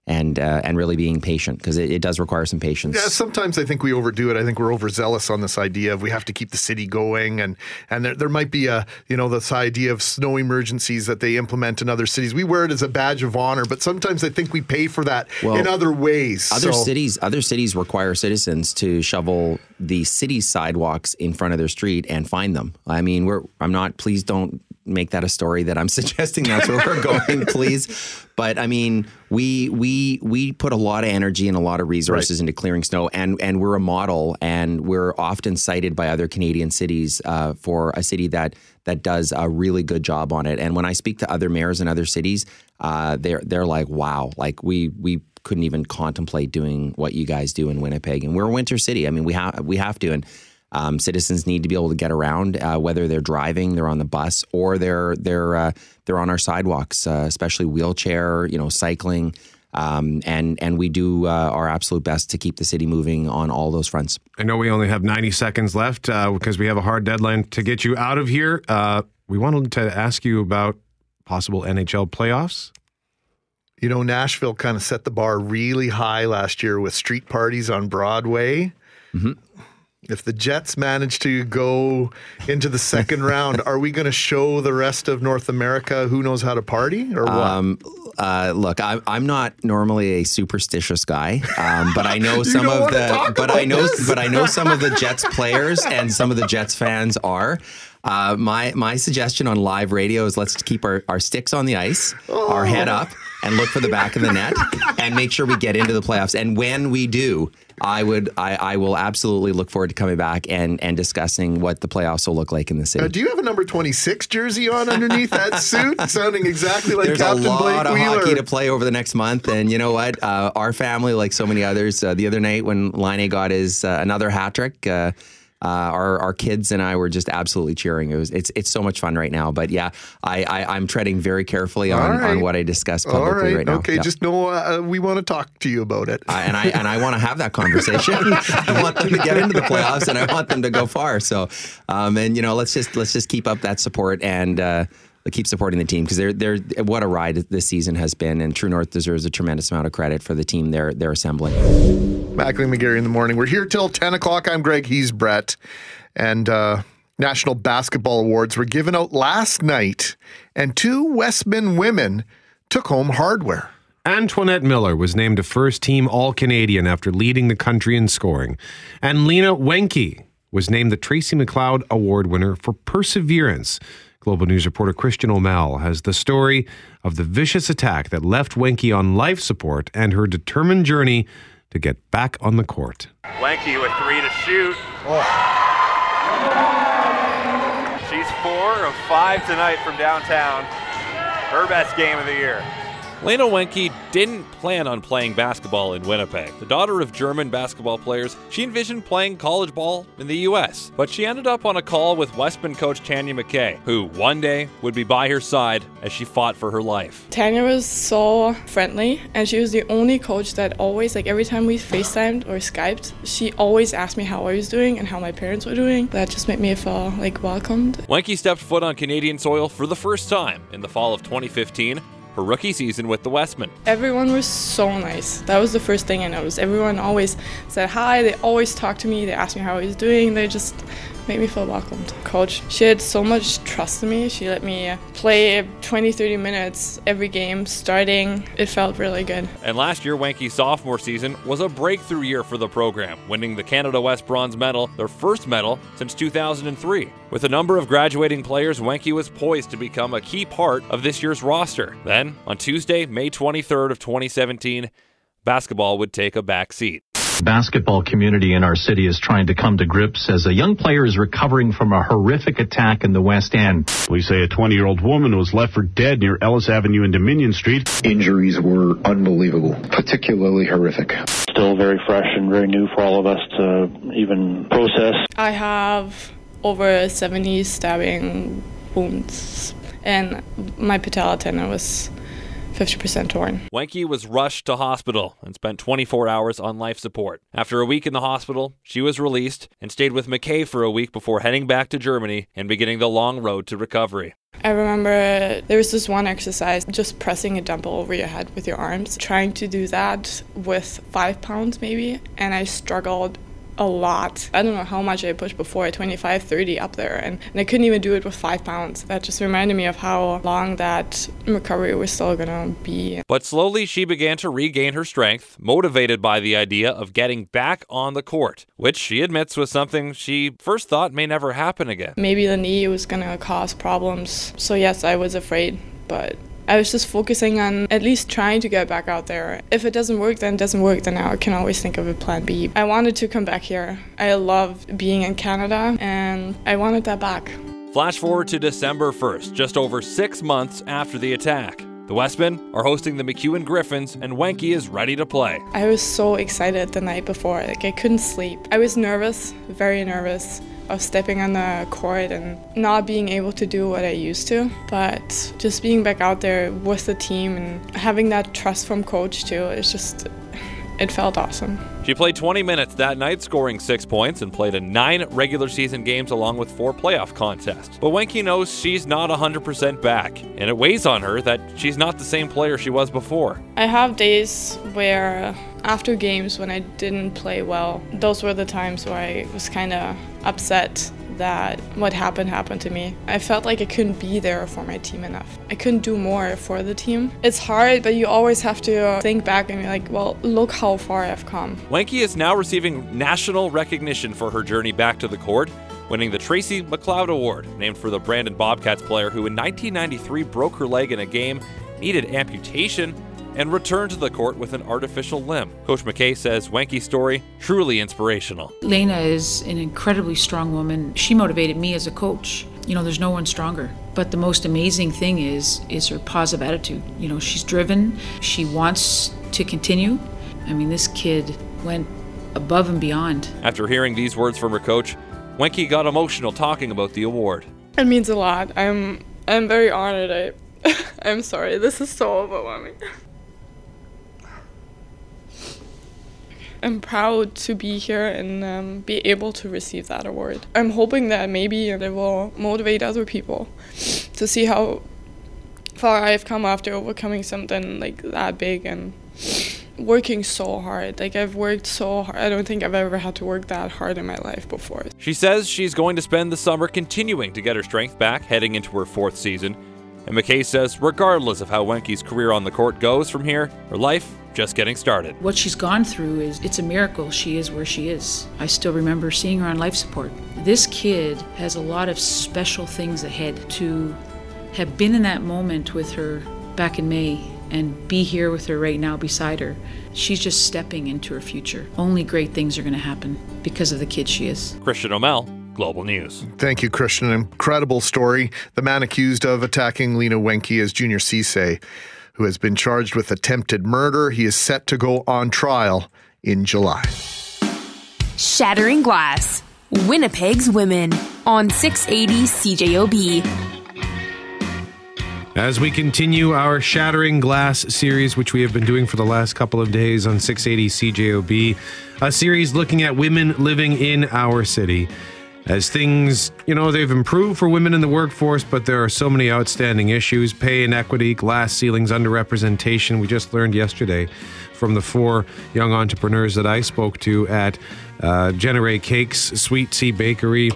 and uh, and really being patient because it, it does require some patience. Yeah, sometimes I think we overdo it. I think we're overzealous on this idea of we have to keep the city going, and and there, there might be a you know this idea of snow emergencies that they implement in other cities. We wear it as a badge of honor, but sometimes I think we pay for that Well, in other ways. Other So- cities, other cities require citizens to shovel the city sidewalks in front of their street and find them. I mean, we're. I'm not. Please don't make that a story that I'm [laughs] suggesting that's where we're going, [laughs] please. But I mean, we we we put a lot of energy and a lot of resources into clearing snow, and and we're a model, and we're often cited by other Canadian cities uh, for a city that that does a really good job on it. And when I speak to other mayors in other cities, uh, they're they're like, wow, like we we couldn't even contemplate doing what you guys do in Winnipeg. And we're a winter city. I mean, we have we have to, and um, citizens need to be able to get around, uh, whether they're driving, they're on the bus, or they're they're uh, they're on our sidewalks, uh, especially wheelchair, you know, cycling. Um, and and we do uh, our absolute best to keep the city moving on all those fronts. I know we only have 90 seconds left uh, because we have a hard deadline to get you out of here. Uh, we wanted to ask you about possible NHL playoffs. You know, Nashville kind of set the bar really high last year with street parties on Broadway. Mm-hmm. If the Jets manage to go into the second [laughs] round, are we going to show the rest of North America who knows how to party or what? Um, uh, look, I'm, I'm not normally a superstitious guy, um, but I know [laughs] some of the, but I know, this? but I know some of the Jets [laughs] players and some of the Jets fans are. Uh, my my suggestion on live radio is let's keep our, our sticks on the ice, our head up, and look for the back of the net, and make sure we get into the playoffs. And when we do, I would I, I will absolutely look forward to coming back and and discussing what the playoffs will look like in the city. Uh, do you have a number 26 jersey on underneath that [laughs] suit? Sounding exactly like There's Captain a lot Blake of Wheeler. hockey to play over the next month, and you know what? Uh, our family, like so many others, uh, the other night when Laine got his uh, another hat trick, uh, uh, our our kids and I were just absolutely cheering. It was it's it's so much fun right now. But yeah, I, I I'm treading very carefully on, right. on what I discuss publicly right, right, now. okay. Yeah. Just know uh, we want to talk to you about it. I- and I and I want to have that conversation. [laughs] I want them to get into the playoffs, and I want them to go far. So, um, and you know, let's just let's just keep up that support and uh, keep supporting the team because they're they're what a ride this season has been, and True North deserves a tremendous amount of credit for the team they're they're assembling. Mackling McGarry in the morning. We're here till 10 o'clock. I'm Greg. He's Brett. And uh, National Basketball Awards were given out last night, and two Wesmen women took home hardware. Antoinette Miller was named a first team All Canadian after leading the country in scoring. And Lena Wenke was named the Tracy MacLeod Award winner for perseverance. Global News reporter Christian O'Mall has the story of the vicious attack that left Wenke on life support and her determined journey to get back on the court. Lanky with three to shoot. Oh. She's four of five tonight from downtown. Her best game of the year. Lena Wenke didn't plan on playing basketball in Winnipeg. The daughter of German basketball players, she envisioned playing college ball in the U.S. But she ended up on a call with Wesmen coach Tanya McKay, who one day would be by her side as she fought for her life. Tanya was so friendly, and she was the only coach that always, like every time we FaceTimed or Skyped, she always asked me how I was doing and how my parents were doing. That just made me feel like welcomed. Wenke stepped foot on Canadian soil for the first time in the fall of 2015 her rookie season with the Wesmen. Everyone was so nice. That was the first thing I noticed. Everyone always said hi. They always talked to me. They asked me how I was doing. They just made me feel welcomed. Coach, she had so much trust in me. She let me play 20, 30 minutes every game starting. It felt really good. And last year, Wenke's sophomore season was a breakthrough year for the program, winning the Canada West bronze medal, their first medal since 2003. With a number of graduating players, Wenke was poised to become a key part of this year's roster. Then, on Tuesday, May 23rd of 2017, basketball would take a back seat basketball community in our city is trying to come to grips as a young player is recovering from a horrific attack in the West End. We say a 20 year old woman was left for dead near Ellis Avenue and Dominion Street. Injuries were unbelievable, particularly horrific. Still very fresh and very new for all of us to even process. I have over 70 stabbing wounds, and my patella tendon was 50% torn. Wenke was rushed to hospital and spent 24 hours on life support. After a week in the hospital, she was released and stayed with McKay for a week before heading back to Germany and beginning the long road to recovery. I remember there was this one exercise, just pressing a dumbbell over your head with your arms, trying to do that with five pounds maybe, and I struggled a lot. I don't know how much I pushed before, 25, 30 up there, and, and I couldn't even do it with five pounds. That just reminded me of how long that recovery was still gonna be. But slowly she began to regain her strength, motivated by the idea of getting back on the court, which she admits was something she first thought may never happen again. Maybe the knee was gonna cause problems. So, yes, I was afraid, but I was just focusing on at least trying to get back out there. If it doesn't work, then it doesn't work, then I can always think of a plan B. I wanted to come back here. I loved being in Canada and I wanted that back. Flash forward to December 1st, just over six months after the attack. The Wesmen are hosting the MacEwan Griffins, and Wenke is ready to play. I was so excited the night before. Like, I couldn't sleep. I was nervous, very nervous of stepping on the court and not being able to do what I used to. But just being back out there with the team and having that trust from coach too, it's just it felt awesome. She played 20 minutes that night, scoring six points, and played in nine regular season games along with four playoff contests. But Wenke knows she's not 100% back, and it weighs on her that she's not the same player she was before. I have days where, after games when I didn't play well, those were the times where I was kind of upset that what happened happened to me. I felt like I couldn't be there for my team enough. I couldn't do more for the team. It's hard, but you always have to think back and be like, well, look how far I've come. Wenke is now receiving national recognition for her journey back to the court, winning the Tracy MacLeod Award, named for the Brandon Bobcats player who in 1993 broke her leg in a game, needed amputation, and returned to the court with an artificial limb. Coach McKay says Wenke's story truly inspirational. Lena is an incredibly strong woman. She motivated me as a coach. You know, there's no one stronger. But the most amazing thing is is her positive attitude. You know, she's driven. She wants to continue. I mean, this kid went above and beyond. After hearing these words from her coach, Wenke got emotional talking about the award. It means a lot. I'm I'm very honored. I [laughs] I'm sorry. This is so overwhelming. I'm proud to be here and um, be able to receive that award. I'm hoping that maybe it will motivate other people [sighs] to see how far I've come after overcoming something like that big and [sniffs] working so hard. Like I've worked so hard. I don't think I've ever had to work that hard in my life before. She says she's going to spend the summer continuing to get her strength back heading into her fourth season. And McKay says regardless of how Wenke's career on the court goes from here, her life just getting started. What she's gone through is it's a miracle she is where she is. I still remember seeing her on life support. This kid has a lot of special things ahead to have been in that moment with her back in May and be here with her right now beside her. She's just stepping into her future. Only great things are going to happen because of the kid she is. Christian O'Mel, Global News. Thank you, Christian. Incredible story. The man accused of attacking Lena Wenke as Junior Cisse. Who has been charged with attempted murder. He is set to go on trial in July. Shattering Glass. Winnipeg's Women on 680 CJOB. As we continue our Shattering Glass series, which we have been doing for the last couple of days on 680 CJOB, a series looking at women living in our city. As things, you know, they've improved for women in the workforce, but there are so many outstanding issues pay inequity, glass ceilings, underrepresentation. We just learned yesterday from the four young entrepreneurs that I spoke to at uh, Generate Cakes, Sweet Sea Bakery,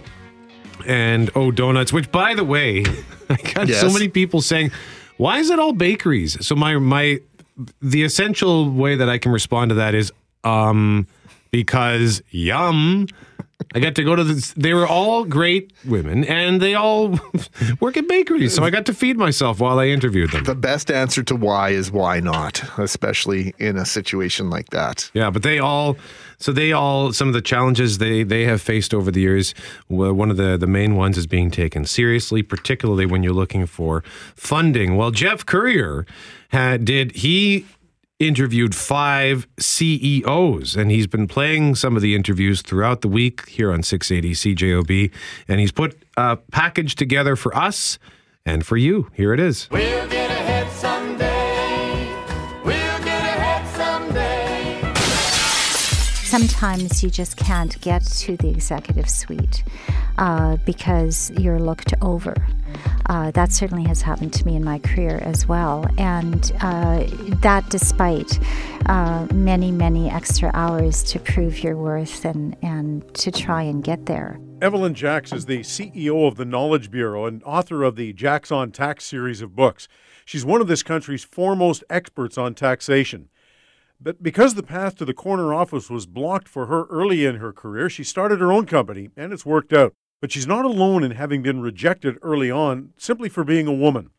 and Oh Donuts, which by the way, [laughs] I got so many people saying, why is it all bakeries? So my my the essential way that I can respond to that is um because yum. I got to go to the they were all great women and they all [laughs] work at bakeries. So I got to feed myself while I interviewed them. The best answer to why is why not, especially in a situation like that. Yeah, but they all, so they all, some of the challenges they they have faced over the years. One of the the main ones is being taken seriously, particularly when you're looking for funding. Well, Jeff Courier had did he interviewed five CEOs, and he's been playing some of the interviews throughout the week here on 680 CJOB, and he's put a package together for us and for you. Here it is. We'll get ahead someday. We'll get ahead someday. Sometimes you just can't get to the executive suite uh, because you're looked over. Uh, that certainly has happened to me in my career as well. And uh, that despite uh, many, many extra hours to prove your worth and, and to try and get there. Evelyn Jacks is the CEO of the Knowledge Bureau and author of the Jacks on Tax series of books. She's one of this country's foremost experts on taxation. But because the path to the corner office was blocked for her early in her career, she started her own company, and it's worked out. But she's not alone in having been rejected early on simply for being a woman.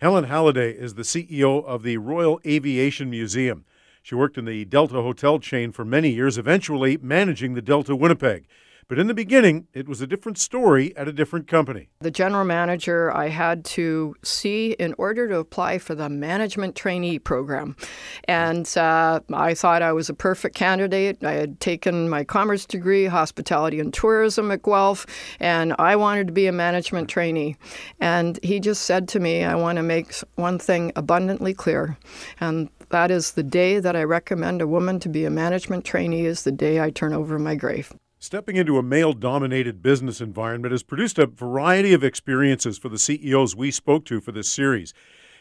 Helen Halliday is the CEO of the Royal Aviation Museum. She worked in the Delta Hotel chain for many years, eventually managing the Delta Winnipeg. But in the beginning, it was a different story at a different company. The general manager I had to see in order to apply for the management trainee program. And uh, I thought I was a perfect candidate. I had taken my commerce degree, hospitality and tourism at Guelph, and I wanted to be a management trainee. And he just said to me, I want to make one thing abundantly clear. And that is the day that I recommend a woman to be a management trainee is the day I turn over my grave. Stepping into a male dominated business environment has produced a variety of experiences for the CEOs we spoke to for this series.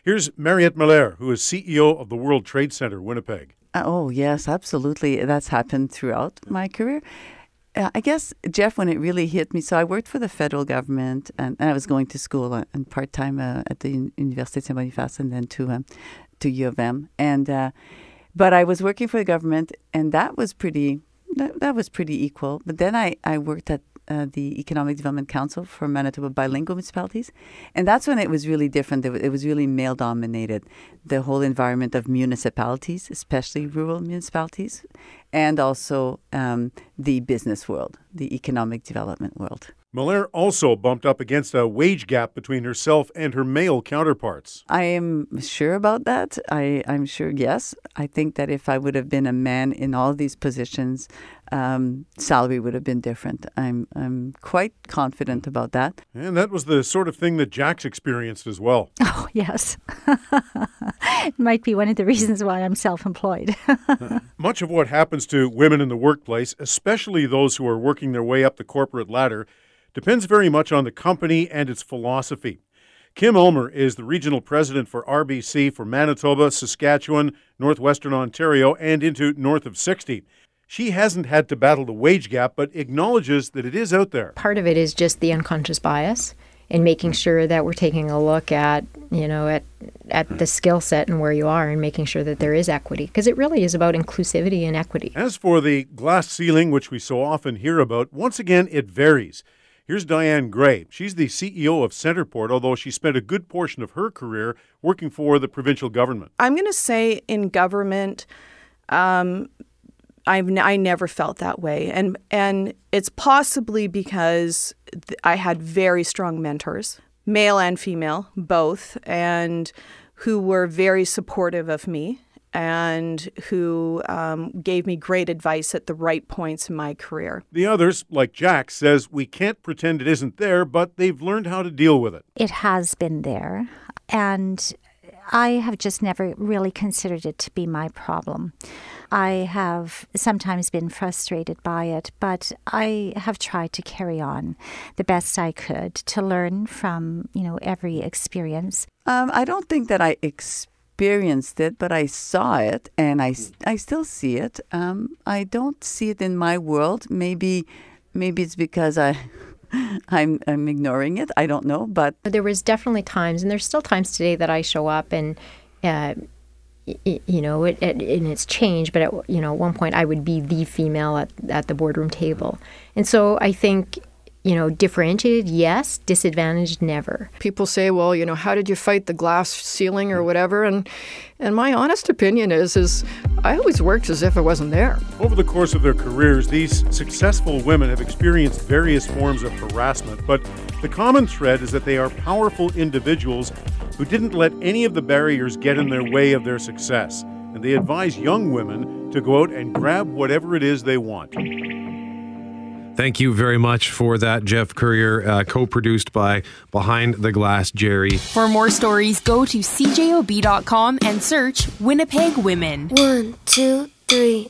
Here's Mariette Miller, who is CEO of the World Trade Center, Winnipeg. Oh, yes, absolutely. That's happened throughout my career. Uh, I guess, Jeff, when it really hit me, so I worked for the federal government and, I was going to school uh, and part time uh, at the Un- Université Saint Boniface and then to, um, to U of M. And, uh, but I was working for the government and that was pretty, that, that was pretty equal. But then I, I worked at uh, the Economic Development Council for Manitoba bilingual municipalities. And that's when it was really different. It it was really male dominated. The whole environment of municipalities, especially rural municipalities, and also um, the business world, the economic development world. Miller also bumped up against a wage gap between herself and her male counterparts. I am sure about that. I, I'm sure, yes. I think that if I would have been a man in all these positions, um, salary would have been different. I'm, I'm quite confident about that. And that was the sort of thing that Jack's experienced as well. [laughs] Oh, yes. [laughs] it might be one of the reasons why I'm self employed. [laughs] Much of what happens to women in the workplace, especially those who are working their way up the corporate ladder, depends very much on the company and its philosophy. Kim Ulmer is the regional president for RBC for Manitoba, Saskatchewan, Northwestern Ontario, and into north of 60. She hasn't had to battle the wage gap, but acknowledges that it is out there. Part of it is just the unconscious bias and making sure that we're taking a look at, you know, at at the skill set and where you are and making sure that there is equity because it really is about inclusivity and equity. As for the glass ceiling, which we so often hear about, once again, it varies. Here's Diane Gray. She's the CEO of CentrePort, although she spent a good portion of her career working for the provincial government. I'm going to say in government, um, I've n- I never felt that way, and and it's possibly because th- I had very strong mentors, male and female, both, and who were very supportive of me and who um, gave me great advice at the right points in my career. The others, like Jack, says we can't pretend it isn't there, but they've learned how to deal with it. It has been there, and I have just never really considered it to be my problem. I have sometimes been frustrated by it, but I have tried to carry on the best I could to learn from, you know, every experience. Um, I don't think that I experienced it, but I saw it and I, I still see it. Um, I don't see it in my world. Maybe maybe it's because I [laughs] I'm I'm ignoring it. I don't know, but there was definitely times, and there's still times today that I show up and. Uh, you know, it, it, and it's changed, but at, you know, at one point I would be the female at, at the boardroom table. And so I think you know, differentiated, yes, disadvantaged, never. People say, well, you know, how did you fight the glass ceiling or whatever? And and my honest opinion is is I always worked as if it wasn't there. Over the course of their careers, these successful women have experienced various forms of harassment, but the common thread is that they are powerful individuals who didn't let any of the barriers get in their way of their success. And they advise young women to go out and grab whatever it is they want. Thank you very much for that, Jeff Courier, uh, co produced by Behind the Glass Jerry. For more stories, go to cjob.com and search Winnipeg Women. One, two, three.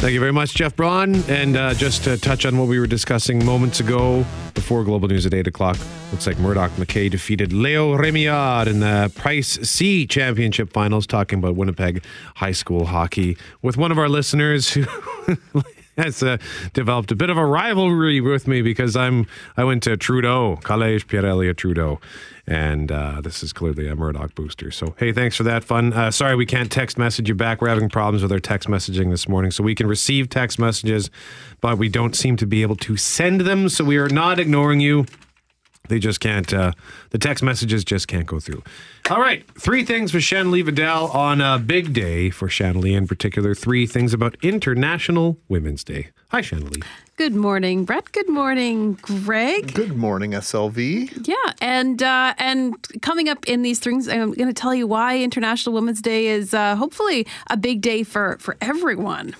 Thank you very much, Jeff Braun. And uh, just to touch on what we were discussing moments ago before Global News at 8 o'clock, looks like Murdoch MacKay defeated Leo Remillard in the Price C Championship Finals, talking about Winnipeg High School hockey with one of our listeners who. [laughs] has uh, developed a bit of a rivalry with me because I'm I went to Trudeau, Collège Pierre Elliott Trudeau, and uh, this is clearly a Murdoch booster. So hey, thanks for that fun. Uh, sorry we can't text message you back. We're having problems with our text messaging this morning, so we can receive text messages, but we don't seem to be able to send them. So we are not ignoring you. They just can't. Uh, the text messages just can't go through. All right, three things with Shanley Vidal on a big day for Shanley in particular. Three things about International Women's Day. Hi, Shanley. Good morning, Brett. Good morning, Greg. Good morning, SLV. Yeah, and uh, and coming up in these things, I'm going to tell you why International Women's Day is uh, hopefully a big day for for everyone.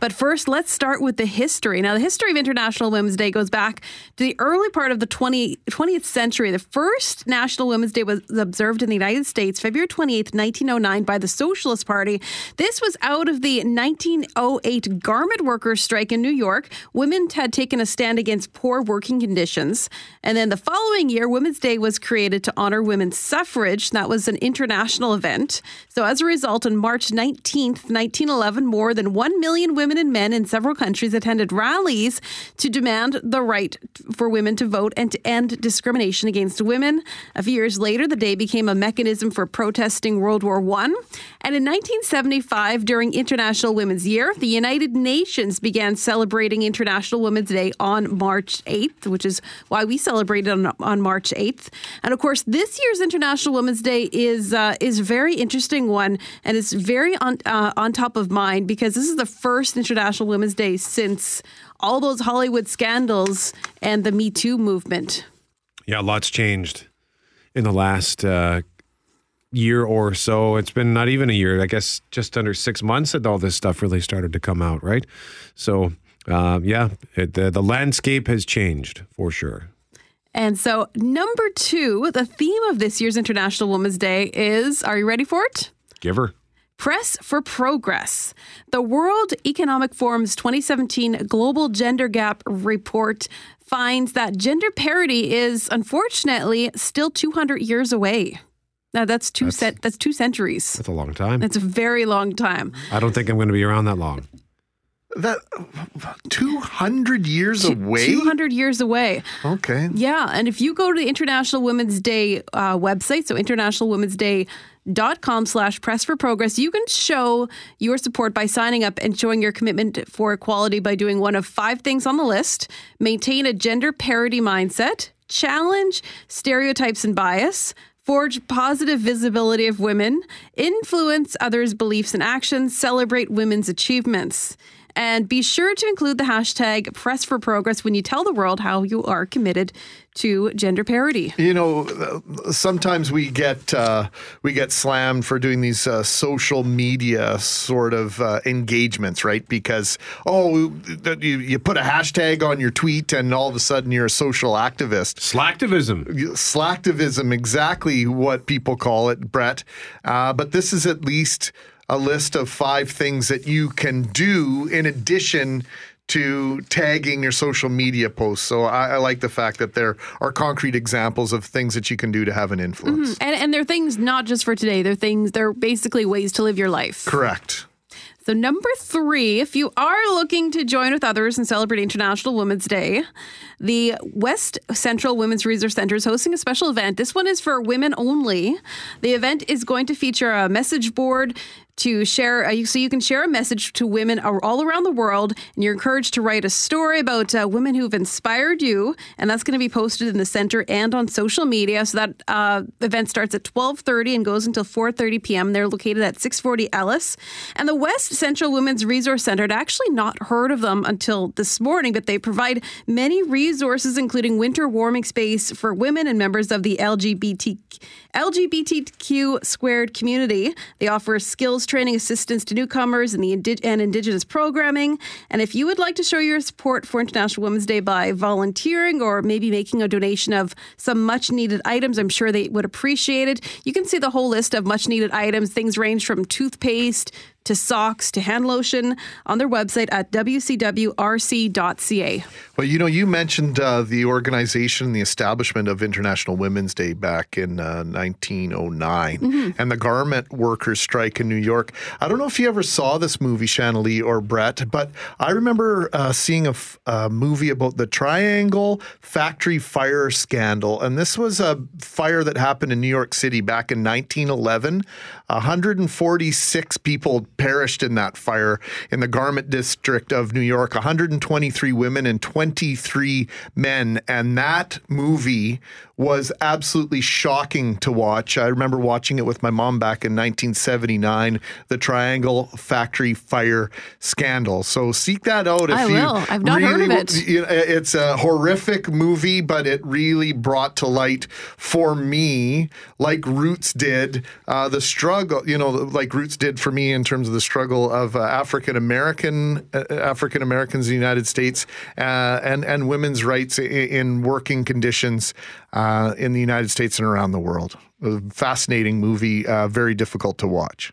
But first, let's start with the history. Now, the history of International Women's Day goes back to the early part of the 20, 20th century. The first National Women's Day was observed in the United States February 28th, 1909, by the Socialist Party. This was out of the 1908 garment workers' strike in New York. Women had taken a stand against poor working conditions. And then the following year, Women's Day was created to honor women's suffrage. That was an international event. So, as a result, on March 19th, 1911, more than 1 million women and men in several countries attended rallies to demand the right for women to vote and to end discrimination against women. A few years later, the day became a mechanism for protesting World War I. And in 1975, during International Women's Year, the United Nations began celebrating International Women's Day on March 8th, which is why we celebrated on, on March 8th. And of course, this year's International Women's Day is uh, is a very interesting one, and it's very on uh, on top of mind because this is the first International Women's Day since all those Hollywood scandals and the Me Too movement. Yeah, lots changed in the last uh, year or so. It's been not even a year, I guess just under six months that all this stuff really started to come out, right? So, uh, yeah, it, the, the landscape has changed for sure. And so, number two, the theme of this year's International Women's Day is are you ready for it? Give her. Press for Progress. The World Economic Forum's 2017 Global Gender Gap Report finds that gender parity is unfortunately still 200 years away. Now that's two That's- cent- that's two centuries. That's a long time. That's a very long time. I don't think I'm going to be around that long. That 200 years away? 200 years away. Okay. Yeah, and if you go to the International Women's Day uh, website, so internationalwomen'sday.com slash press for progress, you can show your support by signing up and showing your commitment for equality by doing one of five things on the list. Maintain a gender parity mindset, challenge stereotypes and bias, forge positive visibility of women, influence others' beliefs and actions, celebrate women's achievements. And be sure to include the hashtag Press for Progress when you tell the world how you are committed to gender parity. You know, uh, sometimes we get uh, we get slammed for doing these uh, social media sort of uh, engagements, right? Because oh, you, you put a hashtag on your tweet, and all of a sudden you're a social activist. Slacktivism. Slacktivism, exactly what people call it, Brett. Uh, but this is at least a list of five things that you can do in addition to tagging your social media posts. So I, I, like the fact that there are concrete examples of things that you can do to have an influence. Mm-hmm. And, and they're things not just for today, they're things, they're basically ways to live your life. Correct. So, number three, if you are looking to join with others and celebrate International Women's Day, the West Central Women's Resource Center is hosting a special event. This one is for women only. The event is going to feature a message board to share, uh, so you can share a message to women all around the world, and you're encouraged to write a story about uh, women who've inspired you, and that's going to be posted in the center and on social media. So that uh, event starts at 12:30 and goes until 4:30 p.m. They're located at 640 Ellis, and the West Central Women's Resource Center. I'd actually not heard of them until this morning, but they provide many resources, including winter warming space for women and members of the LGBT LGBTQ squared community. They offer skills training assistance to newcomers and the indi- and indigenous programming. And if you would like to show your support for International Women's Day by volunteering or maybe making a donation of some much needed items, I'm sure they would appreciate it. You can see the whole list of much needed items. Things range from toothpaste to socks to hand lotion on their website at wcwrc.ca. Well, you know, you mentioned uh, the organization, the establishment of International Women's Day back in uh, 1909 mm-hmm. and the garment workers strike in New York. I don't know if you ever saw this movie, Shanley or Brett, but I remember uh, seeing a, f- a movie about the Triangle Factory Fire Scandal. And this was a fire that happened in New York City back in 1911. 146 people perished in that fire in the garment district of New York 123 women and 23 men. And that movie was absolutely shocking to watch. I remember watching it with my mom back in 1979, the Triangle Factory Fire Scandal. So seek that out if I you I will. I've not really, heard of it. You know, it's a horrific movie, but it really brought to light for me, like Roots did, uh, the struggle, you know, like Roots did for me in terms of the struggle of uh, African American uh, African Americans in the United States uh, and and women's rights in, in working conditions uh, in the United States and around the world. A fascinating movie, uh, very difficult to watch.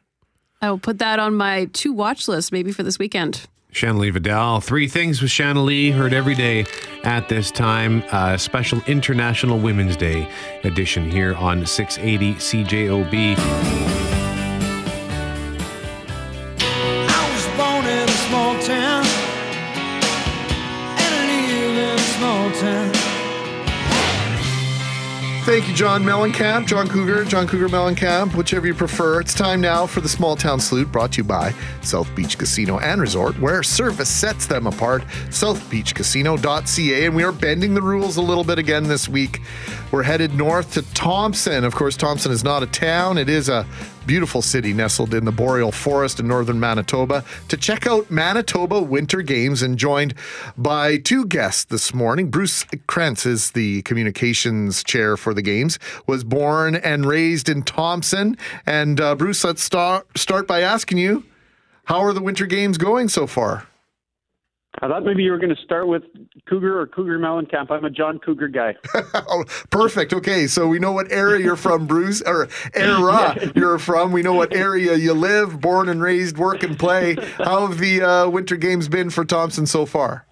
I will put that on my to watch list maybe for this weekend. Shanley Vidal. Three things with Shanley heard every day at this time. Uh, special International Women's Day edition here on 680 CJOB. Thank you, John Mellencamp, John Cougar, John Cougar Mellencamp, whichever you prefer. It's time now for the Small Town Salute brought to you by South Beach Casino and Resort, where service sets them apart. SouthBeachCasino.ca. And we are bending the rules a little bit again this week. We're headed north to Thompson. Of course, Thompson is not a town, it is a beautiful city nestled in the boreal forest in northern Manitoba to check out Manitoba Winter Games and joined by two guests this morning. Bruce Krentz is the communications chair for the games, was born and raised in Thompson. And uh, Bruce, let's start, start by asking you, how are the Winter Games going so far? I thought maybe you were going to start with Cougar or Cougar Mellencamp. I'm a John Cougar guy. [laughs] oh, perfect. Okay, so we know what area you're from, Bruce, or era [laughs] you're from. We know what area you live, born and raised, work and play. How have the uh, Winter Games been for Thompson so far?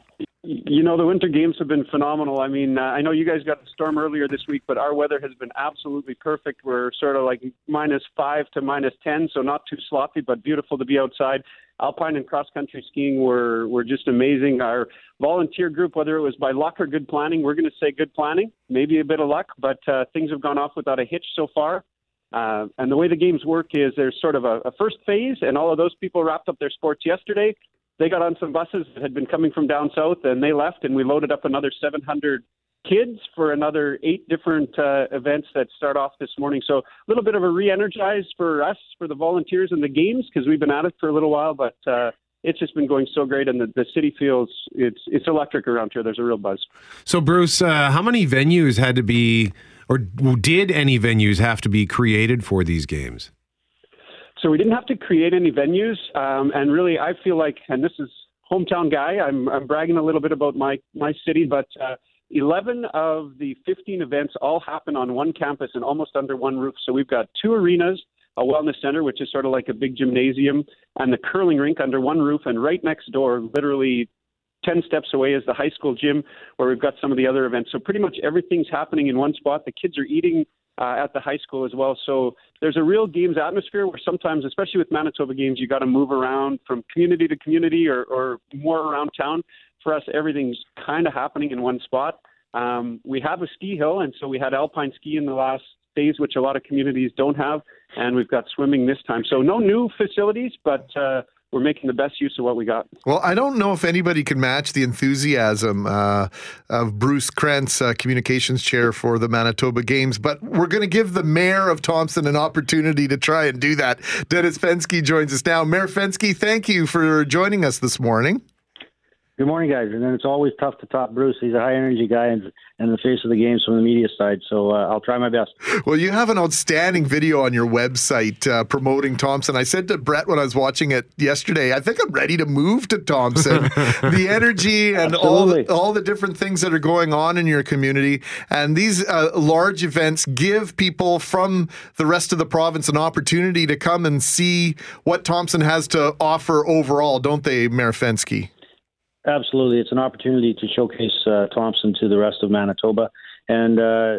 You know, the Winter Games have been phenomenal. I mean, uh, I know you guys got a storm earlier this week, but our weather has been absolutely perfect. We're sort of like minus five to minus 10, so not too sloppy, but beautiful to be outside. Alpine and cross country skiing were were just amazing. Our volunteer group, whether it was by luck or good planning, we're going to say good planning, maybe a bit of luck, but uh, things have gone off without a hitch so far. Uh, and the way the games work is there's sort of a, a first phase, and all of those people wrapped up their sports yesterday. They got on some buses that had been coming from down south, and they left, and we loaded up another 700 kids for another eight different uh, events that start off this morning. So a little bit of a re-energize for us, for the volunteers and the games, because we've been at it for a little while. But uh, it's just been going so great, and the, the city feels it's it's electric around here. There's a real buzz. So, Bruce, uh, how many venues had to be, or did any venues have to be created for these games? So we didn't have to create any venues, um, and really, I feel like, and this is hometown guy. I'm, I'm bragging a little bit about my my city, but uh, 11 of the 15 events all happen on one campus and almost under one roof. So we've got two arenas, a wellness center, which is sort of like a big gymnasium, and the curling rink under one roof. And right next door, literally 10 steps away, is the high school gym where we've got some of the other events. So pretty much everything's happening in one spot. The kids are eating uh, at the high school as well. So there's a real games atmosphere where sometimes, especially with Manitoba games, you got to move around from community to community or, or more around town. For us, everything's kind of happening in one spot. Um, we have a ski hill, and so we had alpine ski in the last days, which a lot of communities don't have, and we've got swimming this time. So no new facilities, but uh, we're making the best use of what we got. Well, I don't know if anybody can match the enthusiasm uh, of Bruce Krentz, uh, communications chair for the Manitoba Games, but we're going to give the mayor of Thompson an opportunity to try and do that. Dennis Fenske joins us now. Mayor Fenske, thank you for joining us this morning. Good morning, guys. And then it's always tough to top Bruce. He's a high energy guy and, and the face of the games from the media side. So uh, I'll try my best. Well, you have an outstanding video on your website uh, promoting Thompson. I said to Brett when I was watching it yesterday, I think I'm ready to move to Thompson. [laughs] the energy and all the, all the different things that are going on in your community. And these uh, large events give people from the rest of the province an opportunity to come and see what Thompson has to offer overall, don't they, Mayor Fenske? Absolutely, it's an opportunity to showcase uh, Thompson to the rest of Manitoba, and uh,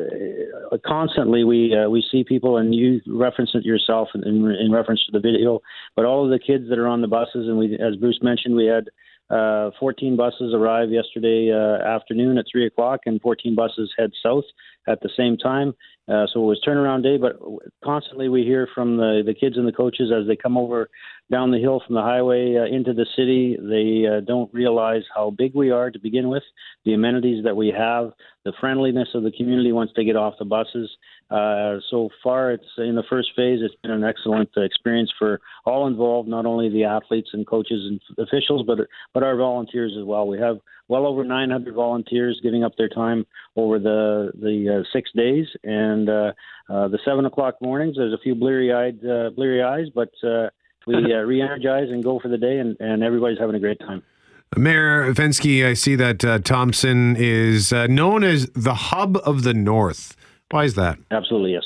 constantly we uh, we see people, and you reference it yourself in, in, reference to the video, but all of the kids that are on the buses, and we, as Bruce mentioned, we had uh, 14 buses arrived yesterday uh, afternoon at 3 o'clock, and 14 buses head south at the same time. Uh, so it was turnaround day, but constantly we hear from the, the kids and the coaches as they come over down the hill from the highway uh, into the city. They uh, don't realize how big we are to begin with, the amenities that we have, the friendliness of the community once they get off the buses. Uh, so far, it's in the first phase. It's been an excellent experience for all involved, not only the athletes and coaches and officials, but but our volunteers as well. We have well over 900 volunteers giving up their time over the the uh, six days, and uh, uh, the seven o'clock mornings. There's a few bleary eyed, uh, bleary eyes, but uh, we uh, [laughs] re-energize and go for the day, and, and everybody's having a great time. Mayor Fenske, I see that uh, Thompson is uh, known as the hub of the North. Why is that? Absolutely, yes.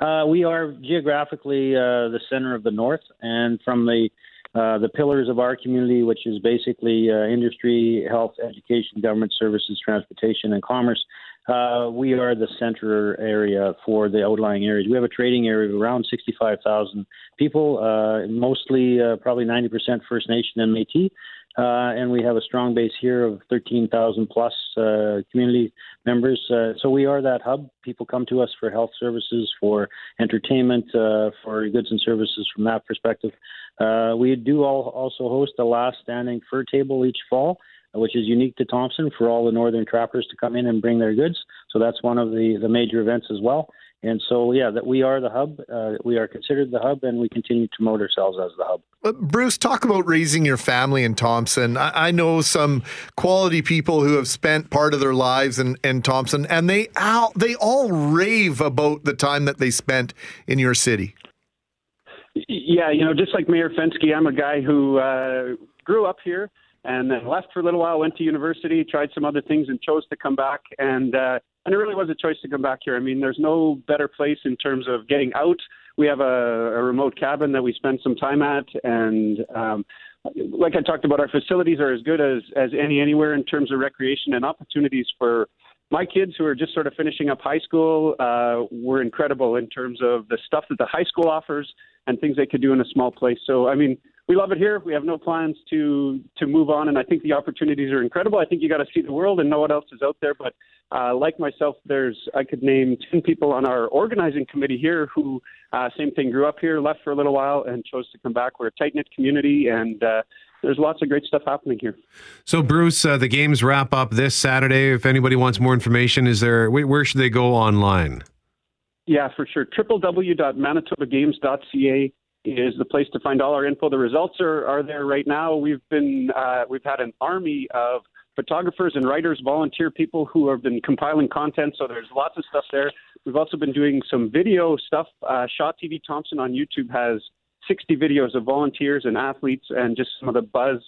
Uh, we are geographically uh, the center of the North, and from the uh, the pillars of our community, which is basically uh, industry, health, education, government services, transportation, and commerce, uh, we are the center area for the outlying areas. We have a trading area of around 65,000 people, uh, mostly probably 90% First Nation and Métis. Uh, and we have a strong base here of 13,000 plus uh, community members. Uh, so we are that hub. People come to us for health services, for entertainment, uh, for goods and services from that perspective. Uh, we do all, also host a last standing fur table each fall which is unique to Thompson for all the northern trappers to come in and bring their goods. So that's one of the, the major events as well. And so, yeah, that we are the hub. Uh, we are considered the hub, and we continue to promote ourselves as the hub. Uh, Bruce, talk about raising your family in Thompson. I, I, know some quality people who have spent part of their lives in, in Thompson, and they all, they all rave about the time that they spent in your city. Yeah, you know, just like Mayor Fenske, I'm a guy who uh, grew up here and then left for a little while, went to university, tried some other things, and chose to come back. And uh, and it really was a choice to come back here. I mean, there's no better place in terms of getting out. We have a, a remote cabin that we spend some time at, and um, like I talked about, our facilities are as good as as any anywhere in terms of recreation and opportunities for my kids who are just sort of finishing up high school uh, were incredible in terms of the stuff that the high school offers and things they could do in a small place. So, I mean, we love it here. We have no plans to to move on, and I think the opportunities are incredible. I think you got to see the world and know what else is out there. But uh, like myself, there's I could name ten people on our organizing committee here who uh, same thing grew up here, left for a little while, and chose to come back. We're a tight knit community, and uh, there's lots of great stuff happening here. So, Bruce, uh, the games wrap up this Saturday. If anybody wants more information, is there where should they go online? Yeah, for sure. www.manitobagames.ca is the place to find all our info. The results are, are there right now. We've been uh, we've had an army of photographers and writers, volunteer people who have been compiling content. So there's lots of stuff there. We've also been doing some video stuff. Uh, Shaw TV Thompson on YouTube has 60 videos of volunteers and athletes and just some of the buzz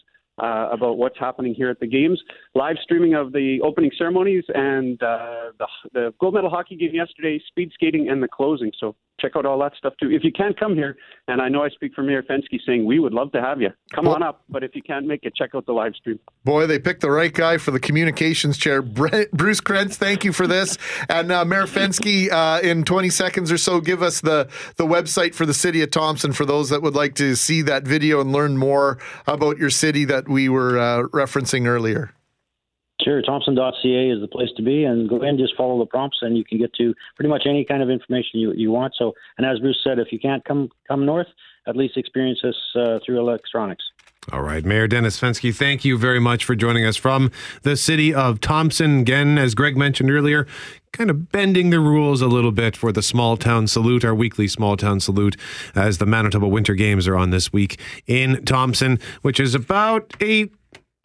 uh, about what's happening here at the games. Live streaming of the opening ceremonies and uh, the, the gold medal hockey game yesterday, speed skating, and the closing. So check out all that stuff too. If you can't come here, and I know I speak for Mayor Fenske saying we would love to have you, come on up. But if you can't make it, check out the live stream. Boy, they picked the right guy for the communications chair. Bruce Krentz, thank you for this. [laughs] And uh, Mayor Fenske, uh, in 20 seconds or so, give us the, the website for the city of Thompson for those that would like to see that video and learn more about your city that we were uh, referencing earlier. Sure, Thompson.ca is the place to be, and go in, just follow the prompts, and you can get to pretty much any kind of information you, you want. So, and as Bruce said, if you can't come come north, at least experience this uh, through electronics. All right, Mayor Dennis Fenske, thank you very much for joining us from the city of Thompson. Again, as Greg mentioned earlier, kind of bending the rules a little bit for the small town salute, our weekly small town salute, as the Manitoba Winter Games are on this week in Thompson, which is about eight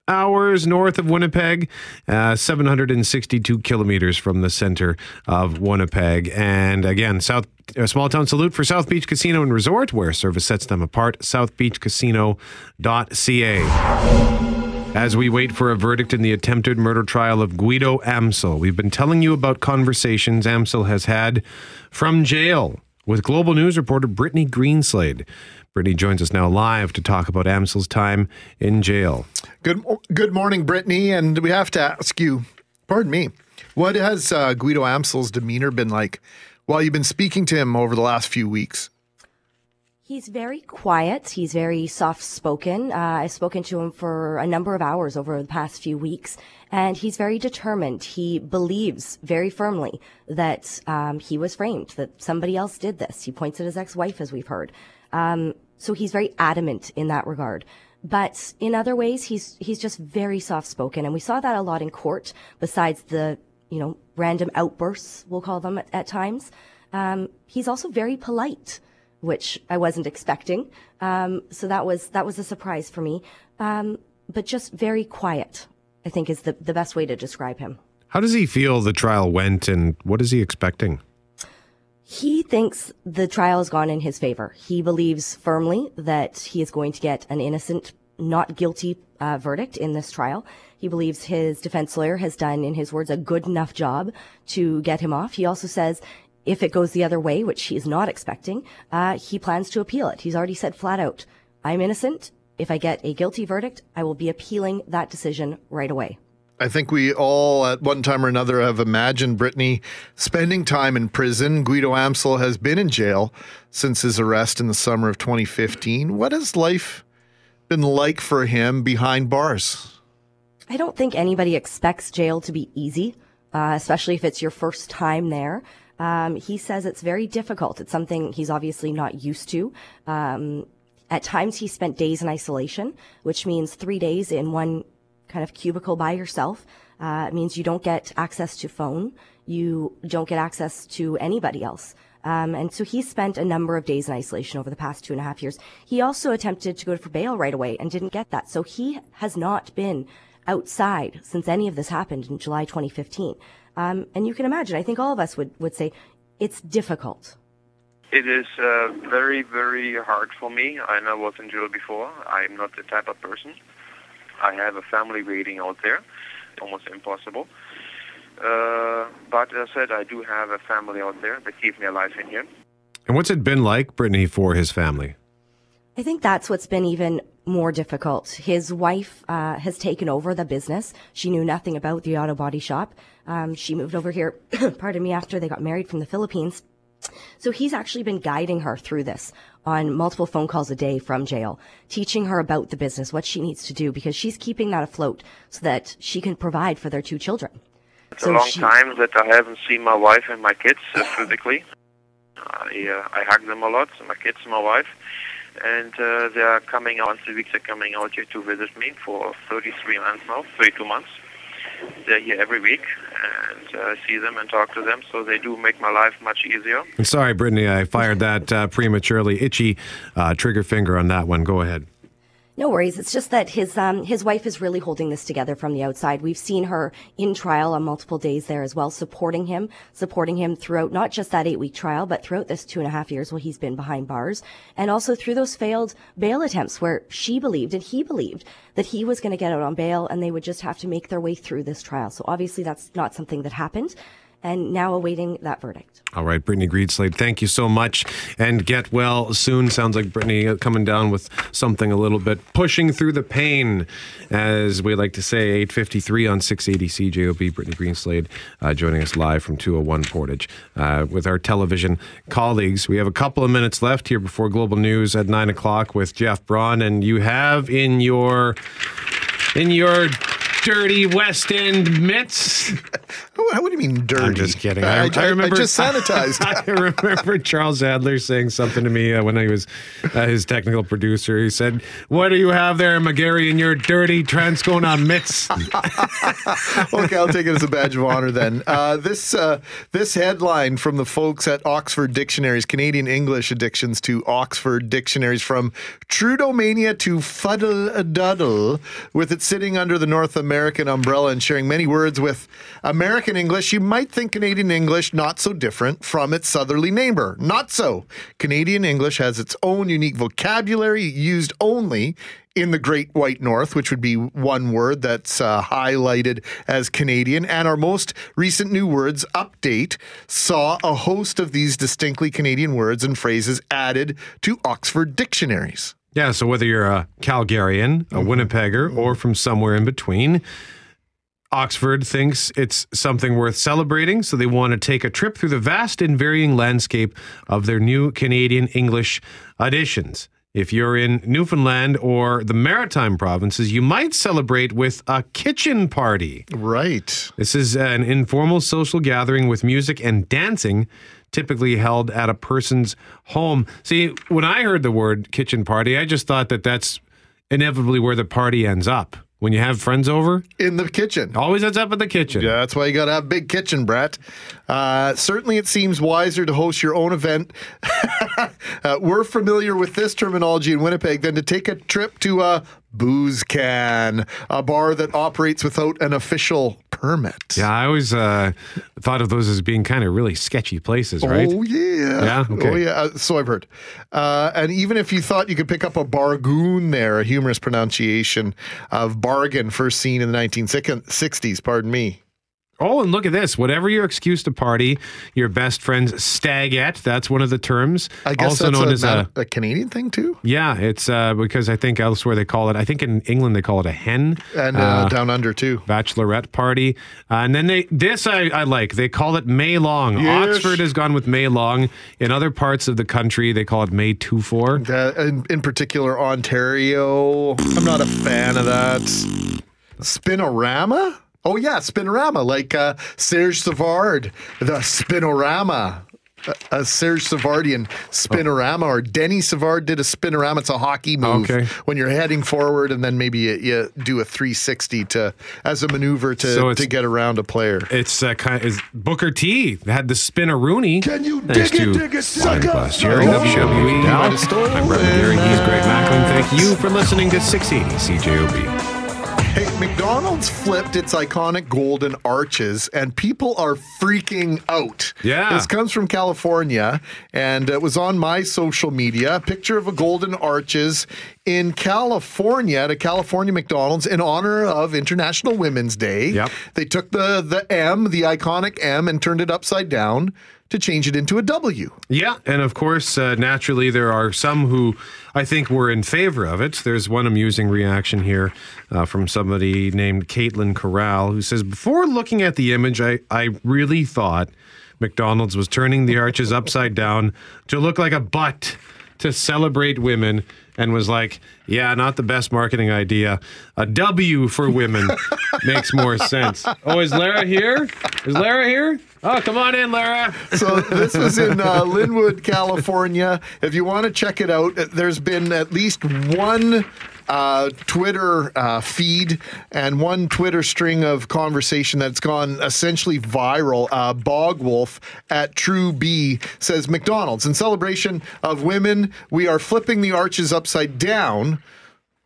hours north of Winnipeg, uh, 762 kilometers from the center of Winnipeg. And again, South a small town salute for South Beach Casino and Resort, where service sets them apart. SouthBeachCasino.ca. As we wait for a verdict in the attempted murder trial of Guido Amsel, we've been telling you about conversations Amsel has had from jail with Global News reporter Brittany Greenslade. Brittany joins us now live to talk about Amsel's time in jail. Good, good morning, Brittany. And we have to ask you, pardon me, what has uh, Guido Amsel's demeanor been like while you've been speaking to him over the last few weeks? He's very quiet. He's very soft spoken. Uh, I've spoken to him for a number of hours over the past few weeks, and he's very determined. He believes very firmly that um, he was framed, that somebody else did this. He points at his ex wife, as we've heard. Um, so he's very adamant in that regard. But in other ways, he's he's just very soft spoken, and we saw that a lot in court. Besides the you know random outbursts, we'll call them at, at times, um, he's also very polite, which I wasn't expecting. Um, so that was that was a surprise for me. Um, but just very quiet, I think, is the the best way to describe him. How does he feel the trial went, and what is he expecting? He thinks the trial has gone in his favor. He believes firmly that he is going to get an innocent, not guilty uh, verdict in this trial. He believes his defense lawyer has done, in his words, a good enough job to get him off. He also says if it goes the other way, which he is not expecting, uh, he plans to appeal it. He's already said flat out, I'm innocent. If I get a guilty verdict, I will be appealing that decision right away. I think we all, at one time or another, have imagined Brittany spending time in prison. Guido Amsel has been in jail since his arrest in the summer of 2015. What has life been like for him behind bars? I don't think anybody expects jail to be easy, uh, especially if it's your first time there. Um, he says it's very difficult. It's something he's obviously not used to. Um, at times, he spent days in isolation, which means three days in one kind of cubicle by yourself. Uh, it means you don't get access to phone. You don't get access to anybody else. Um, and so he spent a number of days in isolation over the past two and a half years. He also attempted to go for bail right away and didn't get that. So he has not been outside since any of this happened in July 2015. Um, and you can imagine, I think all of us would, would say it's difficult. It is uh, very, very hard for me. I know I was in jail before. I'm not the type of person. I have a family waiting out there, almost impossible. Uh, but as I said, I do have a family out there that keep me alive in here. And what's it been like, Brittany, for his family? I think that's what's been even more difficult. His wife uh, has taken over the business. She knew nothing about the auto body shop. Um, she moved over here, [coughs] pardon me, after they got married from the Philippines. So he's actually been guiding her through this on multiple phone calls a day from jail, teaching her about the business, what she needs to do, because she's keeping that afloat so that she can provide for their two children. It's so a long she, time that I haven't seen my wife and my kids uh, physically. I, uh, I hug them a lot, my kids and my wife. And uh, they are coming out, once a week they're coming out here to visit me for 33 months now, 32 months. They're here every week and uh, see them and talk to them. So they do make my life much easier. I'm Sorry, Brittany, I fired that uh, prematurely. Itchy uh, trigger finger on that one. Go ahead. No worries. It's just that his um, his wife is really holding this together from the outside. We've seen her in trial on multiple days there as well, supporting him, supporting him throughout not just that eight week trial, but throughout this two and a half years while he's been behind bars, and also through those failed bail attempts where she believed and he believed that he was going to get out on bail and they would just have to make their way through this trial. So obviously that's not something that happened, and now awaiting that verdict. All right, Brittany Greenslade, thank you so much, and get well soon. Sounds like Brittany uh, coming down with something a little bit pushing through the pain, as we like to say. 8:53 on 680 CJOB. Brittany Greenslade uh, joining us live from 201 Portage uh, with our television colleagues. We have a couple of minutes left here before Global News at nine o'clock with Jeff Braun, and you have in your in your dirty West End mitts. [laughs] What, what do you mean dirty? I'm just kidding. I, I, I just [laughs] sanitized. [laughs] I remember Charles Adler saying something to me uh, when I was uh, his technical producer. He said, "What do you have there, McGarry, in your dirty Transcona mitts?" [laughs] okay, I'll take it as a badge of honor then. Uh, this uh, this headline from the folks at Oxford Dictionaries, Canadian English addictions to Oxford Dictionaries, from Trudeau-mania to fuddle-duddle, with it sitting under the North American umbrella and sharing many words with American English. You might think Canadian English not so different from its southerly neighbor. Not so. Canadian English has its own unique vocabulary used only in the Great White North, which would be one word that's uh, highlighted as Canadian. And our most recent new words update saw a host of these distinctly Canadian words and phrases added to Oxford dictionaries. Yeah, so whether you're a Calgarian, a Winnipegger, or from somewhere in between, Oxford thinks it's something worth celebrating, so they want to take a trip through the vast and varying landscape of their new Canadian English editions. If you're in Newfoundland or the Maritime provinces, you might celebrate with a kitchen party. Right. This is an informal social gathering with music and dancing, typically held at a person's home. See, when I heard the word kitchen party, I just thought that that's inevitably where the party ends up. When you have friends over, In the kitchen. always ends up in the kitchen. Yeah, that's why you got to have big kitchen, Brett. Uh, certainly, it seems wiser to host your own event. [laughs] uh, we're familiar with this terminology in Winnipeg than to take a trip to a booze can, a bar that operates without an official permit. Yeah, I always uh, thought of those as being kind of really sketchy places, right? Oh yeah. Yeah? Okay. Oh yeah. Uh, so I've heard. Uh, and even if you thought you could pick up a bargoon there, a humorous pronunciation of bargain, first seen in the 1960s. Pardon me. Oh, and look at this. Whatever your excuse to party, your best friend's stag stagette, that's one of the terms. I guess also that's known a, as a. a Canadian thing too. Yeah, it's uh, because I think elsewhere they call it, I think in England they call it a hen. And uh, down under too. Bachelorette party. Uh, and then they, this I, I like, they call it May Long. Yes. Oxford has gone with May Long. In other parts of the country, they call it May 2 4. Uh, in, in particular, Ontario. I'm not a fan of that. Spinorama? Oh yeah, Spinorama, like uh, Serge Savard, the Spinorama. A, a Serge Savardian spinorama, or Denny Savard did a spinorama. It's a hockey move Okay. when you're heading forward, and then maybe you, you do a 360 to as a maneuver to, So to get around a player. It's uh, kind of, is Booker T had the Spinaroonie. Can you thanks dig it, dig it, sucker? last year. Oh, WWE. might have stolen I'm Brett Gary. He's Greg Mackling. Thank you for listening to 680 CJOB. McDonald's flipped its iconic golden arches, and people are freaking out. Yeah. This comes from California, and it was on my social media. A picture of a golden arches in California at a California McDonald's in honor of International Women's Day. Yep. They took the the M, the iconic M, and turned it upside down to change it into a W. Yeah, and of course, uh, naturally, there are some who I think were in favor of it. There's one amusing reaction here uh, from somebody named Caitlin Corral who says, Before looking at the image, I, I really thought McDonald's was turning the arches upside down to look like a butt to celebrate women and was like, yeah, not the best marketing idea. A W for women [laughs] makes more sense. Oh, is Lara here? Is Lara here? Oh, come on in, Lara. So this was in uh, Lynwood, California. If you want to check it out, there's been at least one uh, Twitter uh, feed and one Twitter string of conversation that's gone essentially viral. Uh, Bogwolf at True B says McDonald's in celebration of women, we are flipping the arches upside down.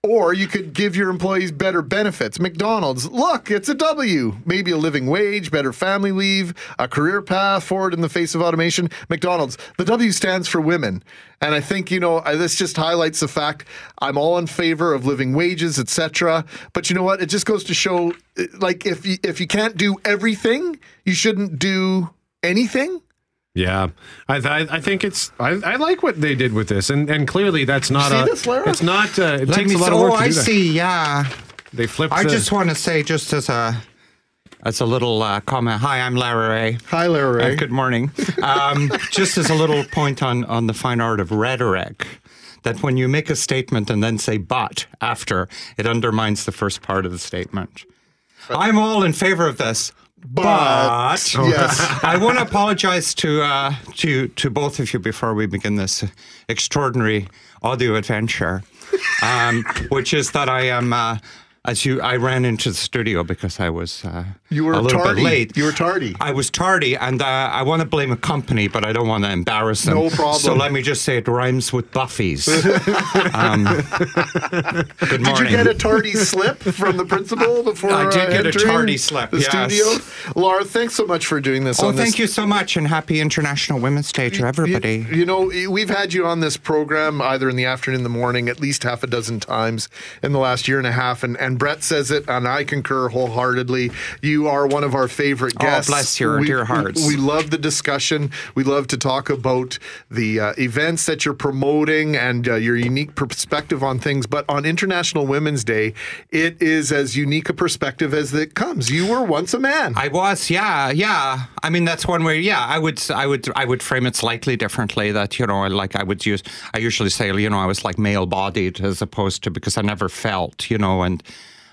Or you could give your employees better benefits. McDonald's, look, it's a W. Maybe a living wage, better family leave, a career path forward in the face of automation. McDonald's, the W stands for women. And I think, you know, this just highlights the fact I'm all in favor of living wages, etc. But you know what? It just goes to show like if you, if you can't do everything, you shouldn't do anything. Yeah, I, I, I think it's I, I like what they did with this, and and clearly that's not see a this, Lara? it's not uh, it Let takes me a lot s- of work oh, to I do that. see. Yeah. They flipped. I the- just want to say, just as a as a little uh, comment. Hi, I'm Lara Rae. Hi, Lara Rae. Uh, good morning. Um, [laughs] just as a little point on on the fine art of rhetoric. That when you make a statement and then say "but" after, it undermines the first part of the statement. I'm all in favor of this. But, But, [laughs] yes. I want to apologize to uh, to to both of you before we begin this extraordinary audio adventure, um, which is that I am. Uh, as you, I ran into the studio because I was uh, You were a little tardy. bit late. You were tardy. I was tardy, and uh, I want to blame a company, but I don't want to embarrass them. No problem. So let me just say it rhymes with Buffy's. [laughs] um, good Did you get a tardy slip from the principal before I did uh, get a tardy slip, The yes. studio. Laura, thanks so much for doing this. Oh, thank this. you so much, and happy International Women's Day to everybody. You know, we've had you on this program either in the afternoon, in the morning, at least half a dozen times in the last year and a half. And, and Brett says it, and I concur wholeheartedly. You are one of our favorite guests. Oh, guests. bless your we, dear hearts. We, we love the discussion. We love to talk about the uh, events that you're promoting and uh, your unique perspective on things. But on International Women's Day, it is as unique a perspective as it comes. You were once a man. I was, yeah, yeah. I mean, that's one way. Yeah, I would, I would, I would frame it slightly differently. That you know, like I would use, I usually say, you know, I was like male-bodied as opposed to because I never felt, you know, and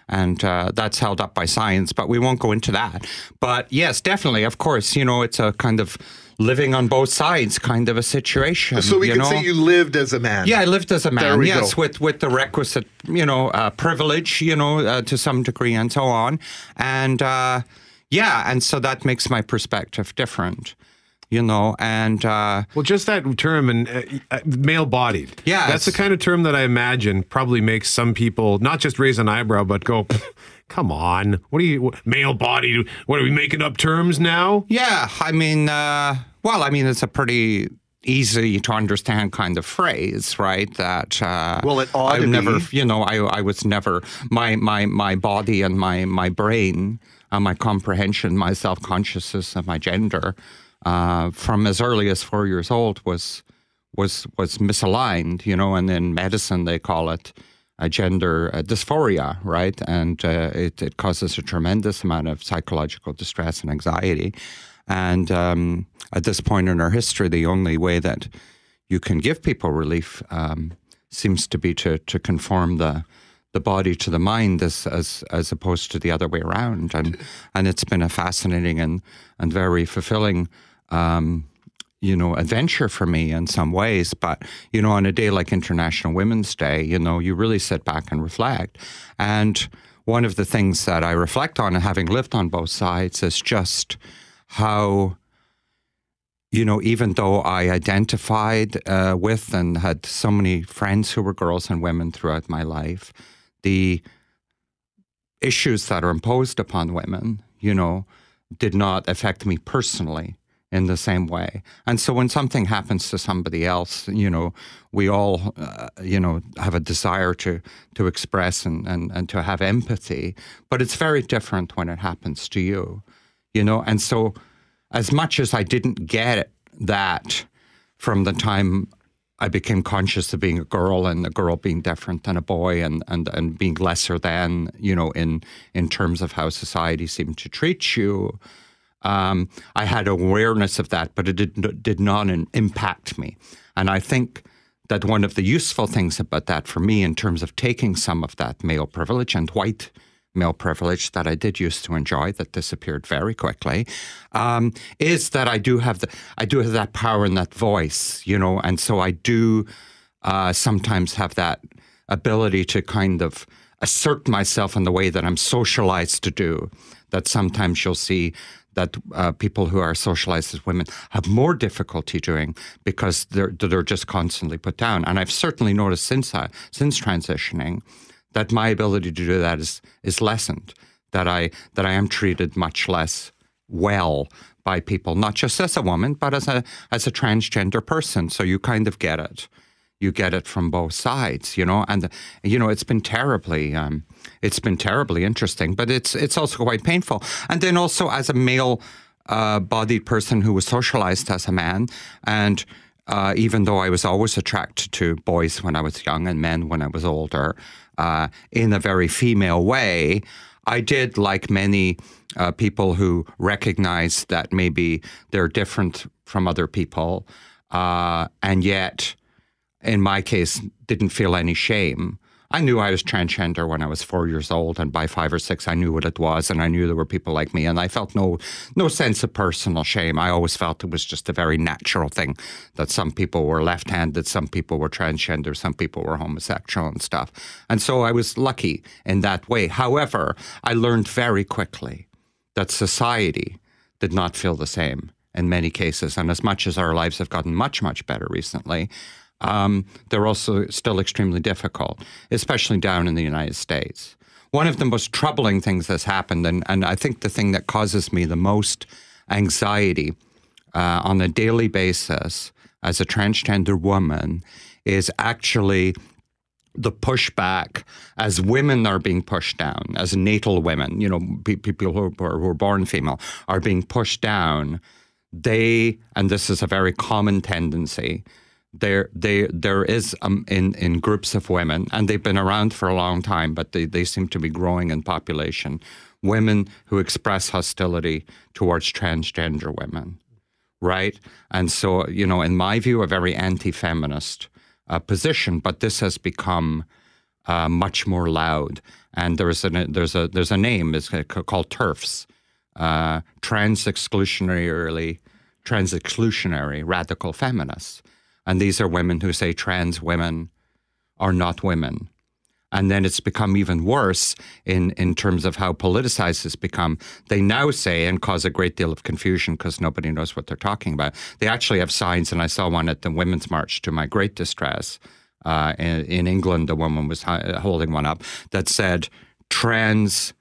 and uh, that's held up by science. But we won't go into that. But yes, definitely, of course, you know, it's a kind of living on both sides kind of a situation. so we you can know? say you lived as a man. Yeah, I lived as a man. Yes, go. with with the requisite, you know, uh, privilege, you know, uh, to some degree, and so on. And uh, yeah, and so that makes my perspective different, you know. And uh, Well, just that term and uh, uh, male-bodied. Yeah, that's the kind of term that I imagine probably makes some people not just raise an eyebrow, but go, [laughs] "Come on, what are you male-bodied? What are we making up terms now?" yeah, I mean, uh, well, I mean, it's a pretty easy to understand kind of phrase, right? That uh, Well, it ought I to never, be. you know, I I was never my my my body and my my brain, uh, my comprehension, my self consciousness of my gender, uh, from as early as four years old was was was misaligned, you know, and in medicine they call it a gender uh, dysphoria, right? And uh, it, it causes a tremendous amount of psychological distress and anxiety. And um, at this point in our history, the only way that you can give people relief um, seems to be to to conform the the body to the mind as as as opposed to the other way around. And and it's been a fascinating and and very fulfilling. Um, you know, adventure for me in some ways. But, you know, on a day like International Women's Day, you know, you really sit back and reflect. And one of the things that I reflect on, having lived on both sides, is just how, you know, even though I identified uh, with and had so many friends who were girls and women throughout my life, the issues that are imposed upon women, you know, did not affect me personally in the same way. And so when something happens to somebody else, you know, we all, uh, you know, have a desire to to express and, and, and to have empathy, but it's very different when it happens to you, you know. And so as much as I didn't get that from the time I became conscious of being a girl and a girl being different than a boy and, and, and being lesser than, you know, in in terms of how society seemed to treat you. Um, I had awareness of that, but it did, did not impact me. And I think that one of the useful things about that for me, in terms of taking some of that male privilege and white male privilege that I did used to enjoy, that disappeared very quickly, um, is that I do have the I do have that power and that voice, you know, and so I do uh, sometimes have that ability to kind of assert myself in the way that I'm socialized to do. That sometimes you'll see that uh, people who are socialized as women have more difficulty doing because they're they're just constantly put down. And I've certainly noticed since I, since transitioning that my ability to do that is is lessened. That I that I am treated much less well by people, not just as a woman, but as a as a transgender person. So you kind of get it. You get it from both sides, you know, and you know it's been terribly, um, it's been terribly interesting, but it's it's also quite painful. And then also as a male uh, bodied person who was socialized as a man, and uh, even though I was always attracted to boys when I was young and men when I was older, uh, in a very female way, I did, like many uh, people who recognize that maybe they're different from other people, uh, and yet, in my case, didn't feel any shame. I knew I was transgender when I was four years old, and by five or six, I knew what it was, and I knew there were people like me, and I felt no no sense of personal shame. I always felt it was just a very natural thing that some people were left-handed, some people were transgender, some people were homosexual and stuff, and so I was lucky in that way. However, I learned very quickly that society did not feel the same in many cases, and as much as our lives have gotten much much better recently um, they're also still extremely difficult, especially down in the United States. One of the most troubling things that's happened, and, and I think the thing that causes me the most anxiety uh, on a daily basis as a transgender woman, is actually the pushback as women are being pushed down, as natal women, you know, people who are, who are born female are being pushed down. They, and this is a very common tendency, there they there is um, in in groups of women and they've been around for a long time but they, they seem to be growing in population women who express hostility towards transgender women right? And so you know in my view a very anti-feminist uh, position but this has become uh, much more loud. And there's a there's a there's a name it's called TERFs uh, trans exclusionary trans exclusionary radical feminists and these are women who say trans women are not women. And then it's become even worse in, in terms of how politicized it's become. They now say, and cause a great deal of confusion because nobody knows what they're talking about. They actually have signs, and I saw one at the Women's March to my great distress. Uh, in, in, England, a woman was holding one up that said, trans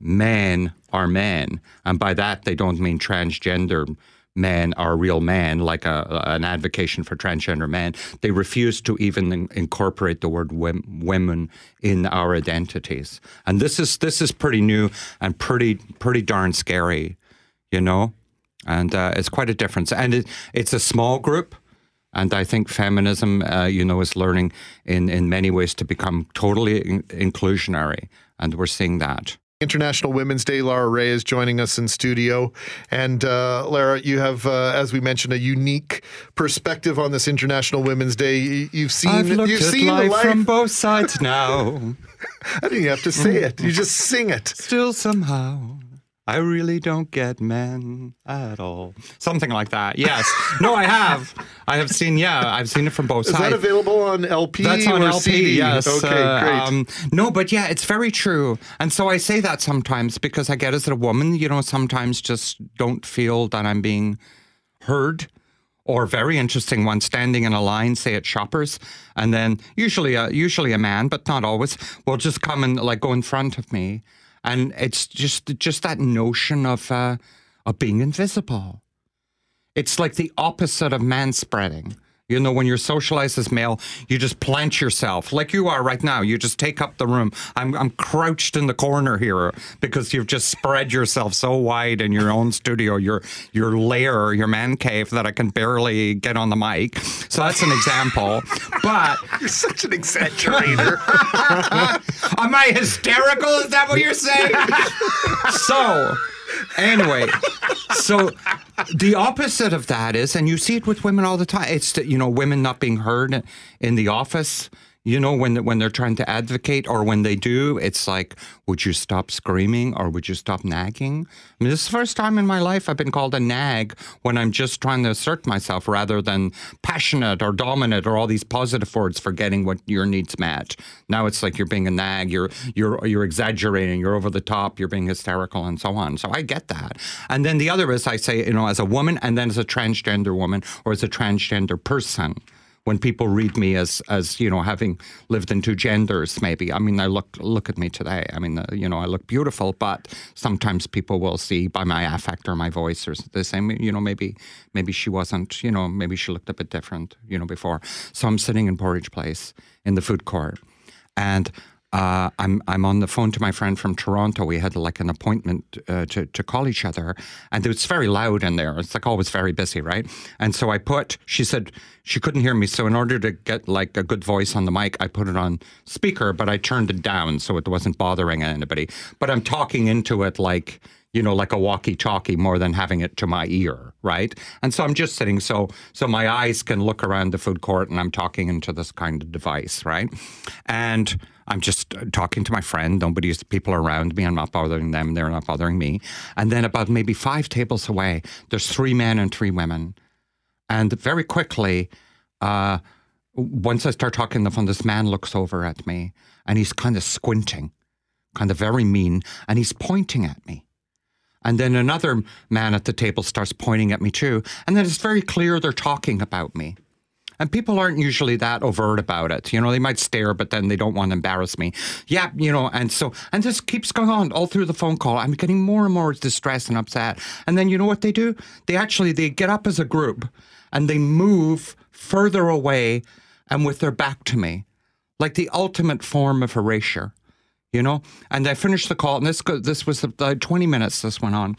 men are men. And by that, they don't mean transgender men are real men, like a, an advocation for transgender men. They refuse to even in, incorporate the word women in our identities, and this is this is pretty new and pretty pretty darn scary, you know. And uh, it's quite a difference, and it, it's a small group. And I think feminism, uh, you know, is learning in, in many ways to become totally in- inclusionary. And we're seeing that. International Women's Day. Lara Rae is joining us in studio. And uh, Lara, you have, uh, as we mentioned, a unique perspective on this International Women's Day. You've seen, I've looked you've at seen life, life from both sides now. [laughs] I didn't have to say it. You just sing it. Still somehow. I really don't get men at all. Something like that. Yes. No, I have. I have seen. Yeah, I've seen it from both Is sides. Is that available on LP? That's on or LP. CD? Yes. Okay, uh, great. um, no, but yeah, it's very true. And so I say that sometimes because I get as a woman, you know, sometimes just don't feel that I'm being heard. Or very interesting one, standing in a line, say at Shoppers, and then usually a usually a man, but not always, will just come and like go in front of me and it's just just that notion of uh, of being invisible. It's like the opposite of man spreading. You know, when you're socialized as male, you just plant yourself like you are right now. You just take up the room. I'm, I'm crouched in the corner here because you've just spread yourself so wide in your own studio, your your lair, your man cave that I can barely get on the mic. So that's an example. But [laughs] you're such an exaggerator. [laughs] Am I hysterical? Is that what you're saying? [laughs] so anyway, so the opposite of that is, and you see it with women all the time. It's the, you know women not being heard in the office. You know, when when they're trying to advocate, or when they do, it's like, would you stop screaming, or would you stop nagging? I mean, this is the first time in my life I've been called a nag when I'm just trying to assert myself, rather than passionate or dominant or all these positive words for getting what your needs met. Now it's like you're being a nag, you're you're you're exaggerating, you're over the top, you're being hysterical, and so on. So I get that. And then the other is I say, you know, as a woman, and then as a transgender woman or as a transgender person when people read me as as you know having lived in two genders maybe. I mean i look look at me today. I mean uh, you know i look beautiful but sometimes people will see by my affect or my voice or the same you know maybe maybe she wasn't you know maybe she looked a bit different you know before. So i'm sitting in Portage Place in the food court and uh, I'm I'm on the phone to my friend from Toronto. We had like an appointment uh, to to call each other, and it's very loud in there. It's like always very busy, right? And so I put. She said she couldn't hear me, so in order to get like a good voice on the mic, I put it on speaker, but I turned it down so it wasn't bothering anybody. But I'm talking into it like you know, like a walkie-talkie more than having it to my ear, right? And so I'm just sitting so so my eyes can look around the food court and I'm talking into this kind of device, right? And I'm just talking to my friend. Nobody's people around me. I'm not bothering them. They're not bothering me. And then about maybe five tables away, there's three men and three women. And very quickly, uh, once I start talking the phone, this man looks over at me and he's kind of squinting, kind of very mean, and he's pointing at me. And then another man at the table starts pointing at me too. And then it's very clear they're talking about me. And people aren't usually that overt about it. You know, they might stare, but then they don't want to embarrass me. Yeah, you know, and so, and this keeps going on all through the phone call. I'm getting more and more distressed and upset. And then you know what they do? They actually, they get up as a group and they move further away and with their back to me, like the ultimate form of erasure you know. And I finished the call, and this this was the 20 minutes. This went on,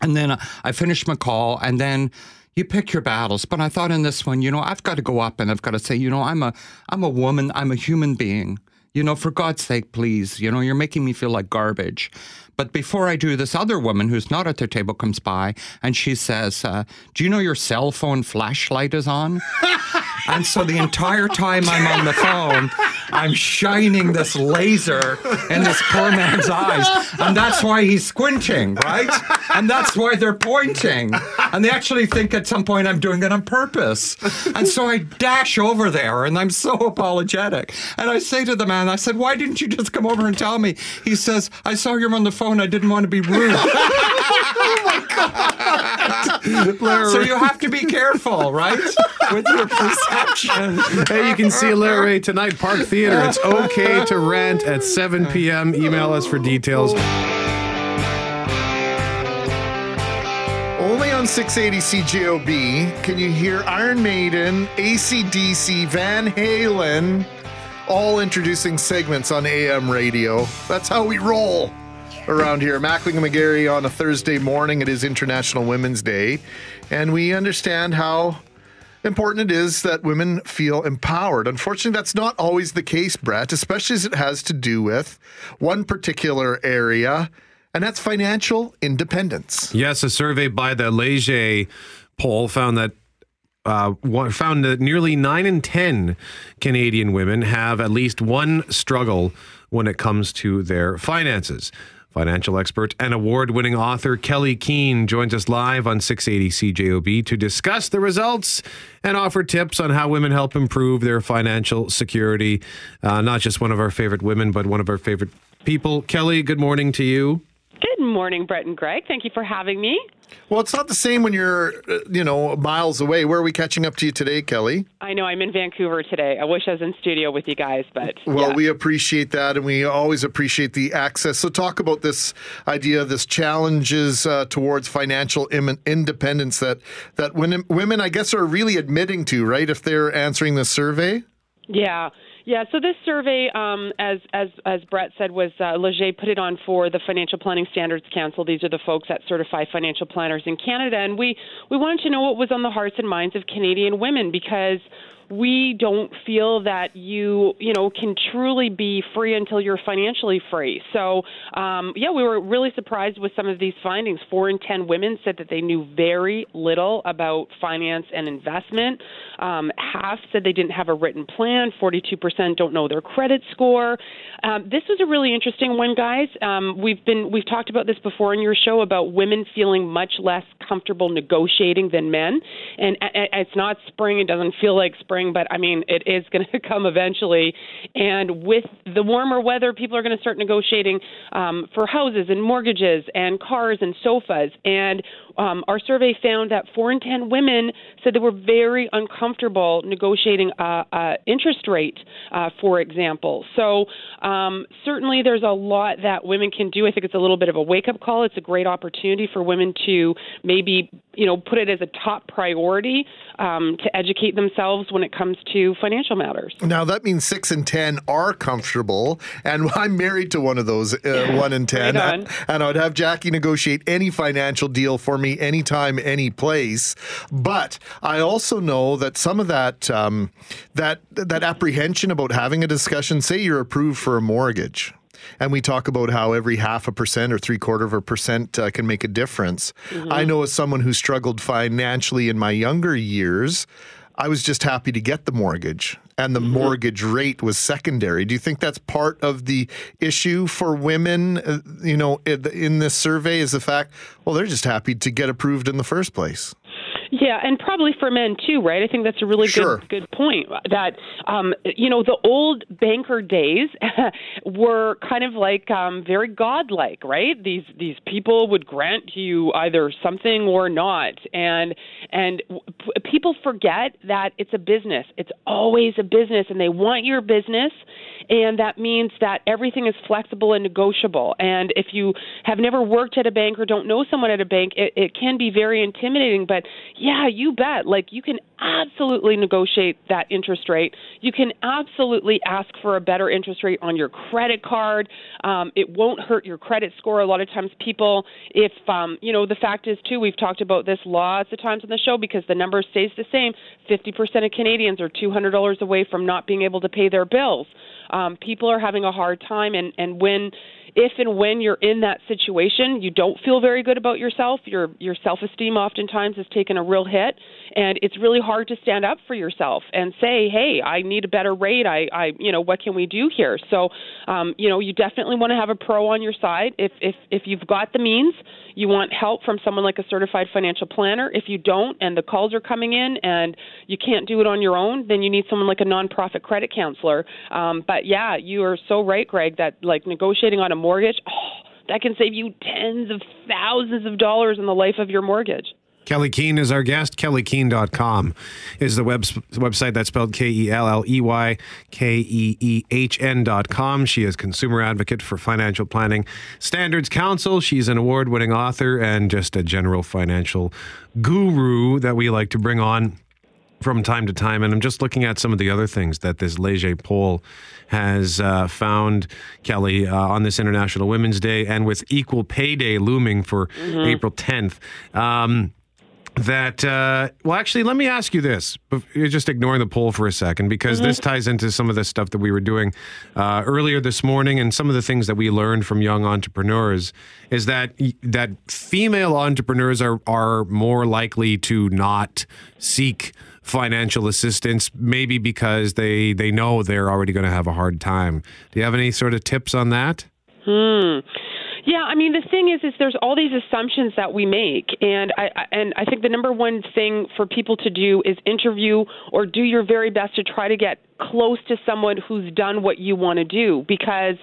and then I finished my call, and then you pick your battles. But I thought in this one, you know, I've got to go up and I've got to say, you know, I'm a I'm a woman, I'm a human being. You know, for God's sake, please. You know, you're making me feel like garbage. But before I do, this other woman who's not at their table comes by and she says, uh, Do you know your cell phone flashlight is on? [laughs] and so the entire time I'm on the phone, I'm shining this laser in this poor man's eyes. And that's why he's squinting, right? And that's why they're pointing. And they actually think at some point I'm doing it on purpose. And so I dash over there and I'm so apologetic. And I say to the man, I said, Why didn't you just come over and tell me? He says, I saw you on the phone. I didn't want to be rude. [laughs] Oh my God. so you have to be careful, right? With your perception. Hey, you can see Larry tonight, Park Theater. It's okay to rent at 7 p.m. Email us for details. Only on 680 CJOB can you hear Iron Maiden, ACDC, Van Halen, all introducing segments on AM radio. That's how we roll around here. Mackling and McGarry on a Thursday morning. It is International Women's Day. And we understand how important it is that women feel empowered. Unfortunately, that's not always the case, Brett, especially as it has to do with one particular area, and that's financial independence. Yes, a survey by the Leger poll found that uh, found that nearly nine in ten Canadian women have at least one struggle when it comes to their finances. Financial expert and award winning author Kelley Keehn joins us live on 680 CJOB to discuss the results and offer tips on how women help improve their financial security. Uh, not just one of our favorite women, but one of our favorite people. Kelley, good morning to you. Good morning, Brett and Greg. Thank you for having me. Well, it's not the same when you're, uh, you know, miles away. Where are we catching up to you today, Kelley? I know I'm in Vancouver today. I wish I was in studio with you guys, but Well, yeah. we appreciate that, and we always appreciate the access. So, talk about this idea, this challenges uh, towards financial Im- independence that that women, women, I guess, are really admitting to, right? If they're answering the survey. Yeah. Yeah, so this survey, um, as as as Brett said, was uh, Leger put it on for the Financial Planning Standards Council. These are the folks that certify financial planners in Canada, and we we wanted to know what was on the hearts and minds of Canadian women because we don't feel that you, you know, can truly be free until you're financially free. So, um, yeah, we were really surprised with some of these findings. Four in 10 women said that they knew very little about finance and investment. Um, half said they didn't have a written plan. 42% don't know their credit score. Um, this was a really interesting one, guys. Um, we've been we've talked about this before in your show about women feeling much less comfortable negotiating than men, and it's not spring. It doesn't feel like spring, but I mean it is going [laughs] to come eventually. And with the warmer weather, people are going to start negotiating um, for houses and mortgages and cars and sofas. And um, our survey found that four in ten women said they were very uncomfortable negotiating a interest rate, uh, for example. So um, Um, certainly, there's a lot that women can do. I think it's a little bit of a wake up call. It's a great opportunity for women to maybe you know put it as a top priority um, to educate themselves when it comes to financial matters. Now that means six and ten are comfortable, and [laughs] I'm married to one of those, uh, one in ten, Right on. and, and I'd have Jackie negotiate any financial deal for me, anytime, any place. But I also know that some of that um, that that apprehension about having a discussion, say you're approved for a mortgage. And we talk about how every half a percent or three quarter of a percent uh, can make a difference. Mhm. I know as someone who struggled financially in my younger years, I was just happy to get the mortgage, and the mortgage rate was secondary. Do you think that's part of the issue for women? Uh, you know, in this survey, is the fact, well, they're just happy to get approved in the first place. Yeah, and probably for men too, right? I think that's a really Sure. good good point. That um, you know, the old banker days [laughs] were kind of like um, very godlike, right? These these people would grant you either something or not, and and p- people forget that it's a business. It's always a business, and they want your business, and that means that everything is flexible and negotiable. And if you have never worked at a bank or don't know someone at a bank, it, it can be very intimidating. But yeah, you bet. Like you can absolutely negotiate that interest rate. You can absolutely ask for a better interest rate on your credit card. Um, it won't hurt your credit score. A lot of times, people, if um, you know, the fact is too, we've talked about this lots of times on the show because the number stays the same. Fifty percent of Canadians are two hundred dollars away from not being able to pay their bills. Um, people are having a hard time, and and when if and when you're in that situation, you don't feel very good about yourself. Your your self-esteem oftentimes has taken a real hit, and it's really hard to stand up for yourself and say, "Hey, I need a better rate. I, I you know, what can we do here?" So, um, you know, you definitely want to have a pro on your side. If if if you've got the means, you want help from someone like a certified financial planner. If you don't, and the calls are coming in, and you can't do it on your own, then you need someone like a nonprofit credit counselor. Um, but yeah, you are so right, Greg, that like negotiating on a mortgage, oh, [sighs] that can save you tens of thousands of dollars in the life of your mortgage. Kelley Keehn is our guest. KelleyKeehn.com is the web, website that's spelled K E L L E Y K E E H N.com. She is consumer advocate for financial planning standards council. She's an award winning author and just a general financial guru that we like to bring on from time to time. And I'm just looking at some of the other things that this Leger poll has uh, found, Kelley, uh, on this International Women's Day and with Equal Pay Day looming for Mhm. April 10th. Um, that uh, well actually let me ask you this you're just ignoring the poll for a second because Mhm. this ties into some of the stuff that we were doing uh, earlier this morning and some of the things that we learned from young entrepreneurs is that that female entrepreneurs are are more likely to not seek financial assistance maybe because they they know they're already going to have a hard time do you have any sort of tips on that Hmm. Yeah, I mean the thing is, is there's all these assumptions that we make, and I and I think the number one thing for people to do is interview or do your very best to try to get close to someone who's done what you want to do because.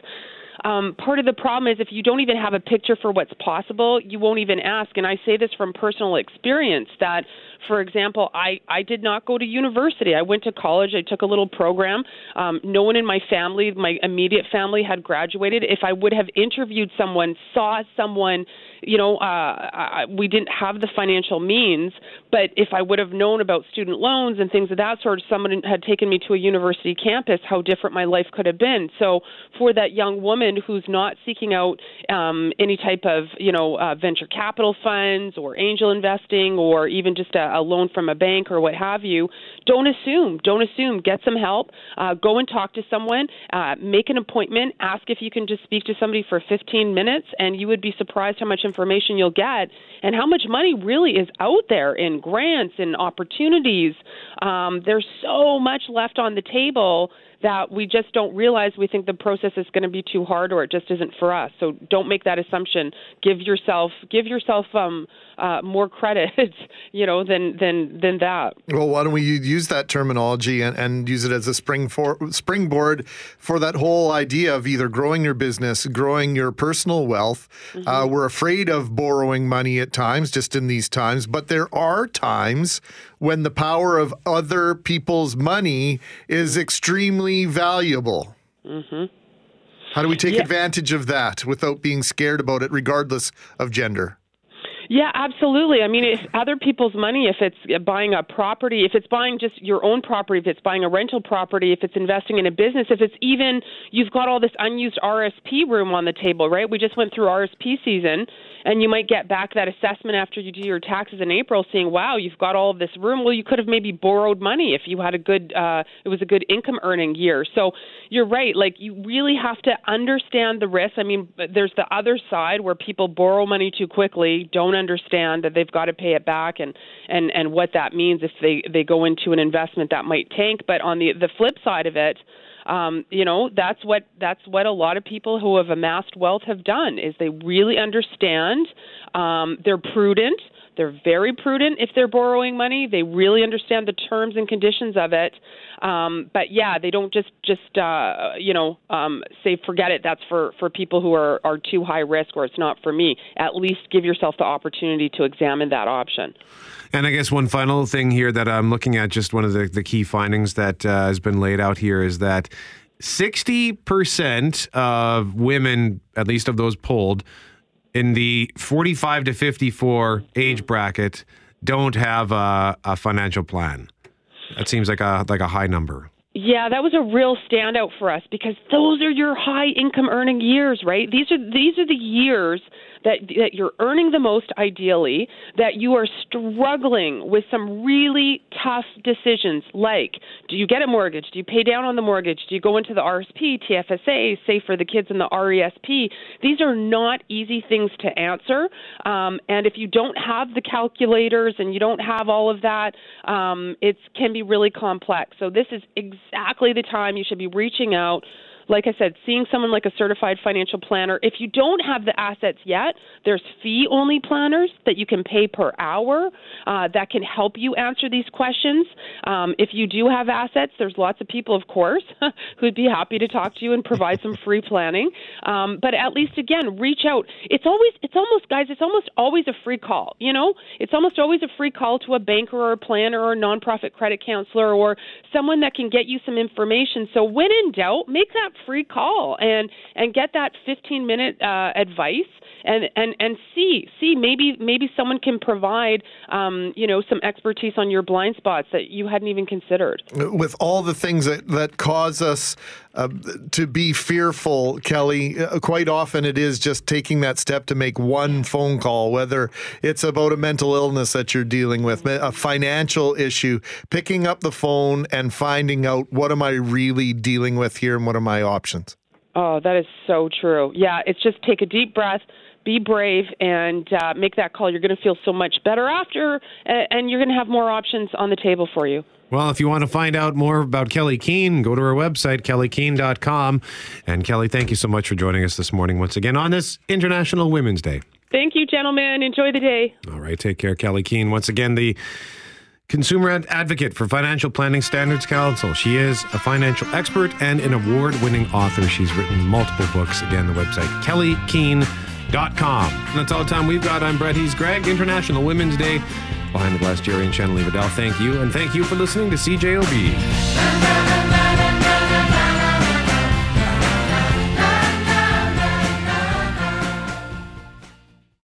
Um, part of the problem is if you don't even have a picture for what's possible, you won't even ask. And I say this from personal experience that, for example, I, I did not go to university. I went to college. I took a little program. Um, no one in my family, my immediate family, had graduated. If I would have interviewed someone, saw someone, you know, uh, I, we didn't have the financial means, but if I would have known about student loans and things of that sort, someone had taken me to a university campus, how different my life could have been. So for that young woman who's not seeking out um, any type of, you know, uh, venture capital funds or angel investing or even just a, a, loan from a bank or what have you, don't assume. Don't assume. Get some help. Uh, go and talk to someone. Uh, make an appointment. Ask if you can just speak to somebody for 15 minutes, and you would be surprised how much information you'll get and how much money really is out there in grants and opportunities. Um, there's so much left on the table that we just don't realize we think the process is going to be too hard or it just isn't for us. So don't make that assumption. Give yourself give yourself um, uh, more [laughs] credit, you know, than than than that. Well, why don't we use that terminology and, and use it as a spring for, springboard for that whole idea of either growing your business, growing your personal wealth. Mm-hmm. Uh, we're afraid of borrowing money at times, just in these times, but there are times when the power of other people's money is extremely valuable. hmm How do we take Yeah. advantage of that without being scared about it, regardless of gender? Yeah, absolutely. I mean, if other people's money, if it's buying a property, if it's buying just your own property, if it's buying a rental property, if it's investing in a business, if it's even you've got all this unused RSP room on the table, right? We just went through RSP season, and you might get back that assessment after you do your taxes in April, saying, "Wow, you've got all of this room." Well, you could have maybe borrowed money if you had a good, uh, it was a good income earning year. So you're right. Like you really have to understand the risk. I mean, there's the other side where people borrow money too quickly, don't understand that they've got to pay it back, and and and what that means if they they go into an investment that might tank. But on the the flip side of it. Um, you know that's what that's what a lot of people who have amassed wealth have done is they really understand um, they're prudent they're very prudent if they're borrowing money. They really understand the terms and conditions of it. Um, but yeah they don't just just uh, you know um, say forget it. That's for for people who are are too high risk or it's not for me. At least give yourself the opportunity to examine that option. And I guess one final thing here that I'm looking at, just one of the, the key findings that uh, has been laid out here is that 60% of women, at least of those polled, in the 45 to 54 age bracket don't have a, a financial plan. That seems like a like a high number. Yeah, that was a real standout for us because those are your high income earning years, right? These are these are the years that that you're earning the most ideally, that you are struggling with some really tough decisions like do you get a mortgage? Do you pay down on the mortgage? Do you go into the RSP, TFSA, save for the kids in the RESP? These are not easy things to answer. Um, and if you don't have the calculators and you don't have all of that, um, it can be really complex. So this is exactly the time you should be reaching out like I said, seeing someone like a certified financial planner. If you don't have the assets yet, there's fee only planners that you can pay per hour uh, that can help you answer these questions. Um, if you do have assets, there's lots of people, of course, [laughs] who'd be happy to talk to you and provide some free planning. Um, but at least, again, reach out. It's always, it's almost, guys, it's almost always a free call. You know, it's almost always a free call to a banker or a planner or a nonprofit credit counselor or someone that can get you some information. So when in doubt, make that free call and and get that 15 minute uh, advice and and and see see maybe maybe someone can provide um, you know some expertise on your blind spots that you hadn't even considered. with all the things that, that cause us uh, to be fearful, Kelley, uh, quite often it is just taking that step to make one phone call, whether it's about a mental illness that you're dealing with, a financial issue, picking up the phone and finding out what am I really dealing with here and what are my options. Oh, that is so true. Yeah, it's just take a deep breath, be brave, and uh, make that call. You're going to feel so much better after, and you're going to have more options on the table for you. Well, if you want to find out more about Kelley Keehn, go to her website, kelleykeehn.com. And Kelley, thank you so much for joining us this morning once again on this International Women's Day. Thank you, gentlemen. Enjoy the day. All right, take care, Kelley Keehn. Once again, the consumer ad- advocate for Financial Planning Standards Council. She is a financial expert and an award winning author. She's written multiple books. Again, the website, kelleykeehn.com. And that's all the time we've got. I'm Brett He's Greg, International Women's Day. Behind the glass, Jerry and Shanley Vidal, thank you. And thank you for listening to CJOB.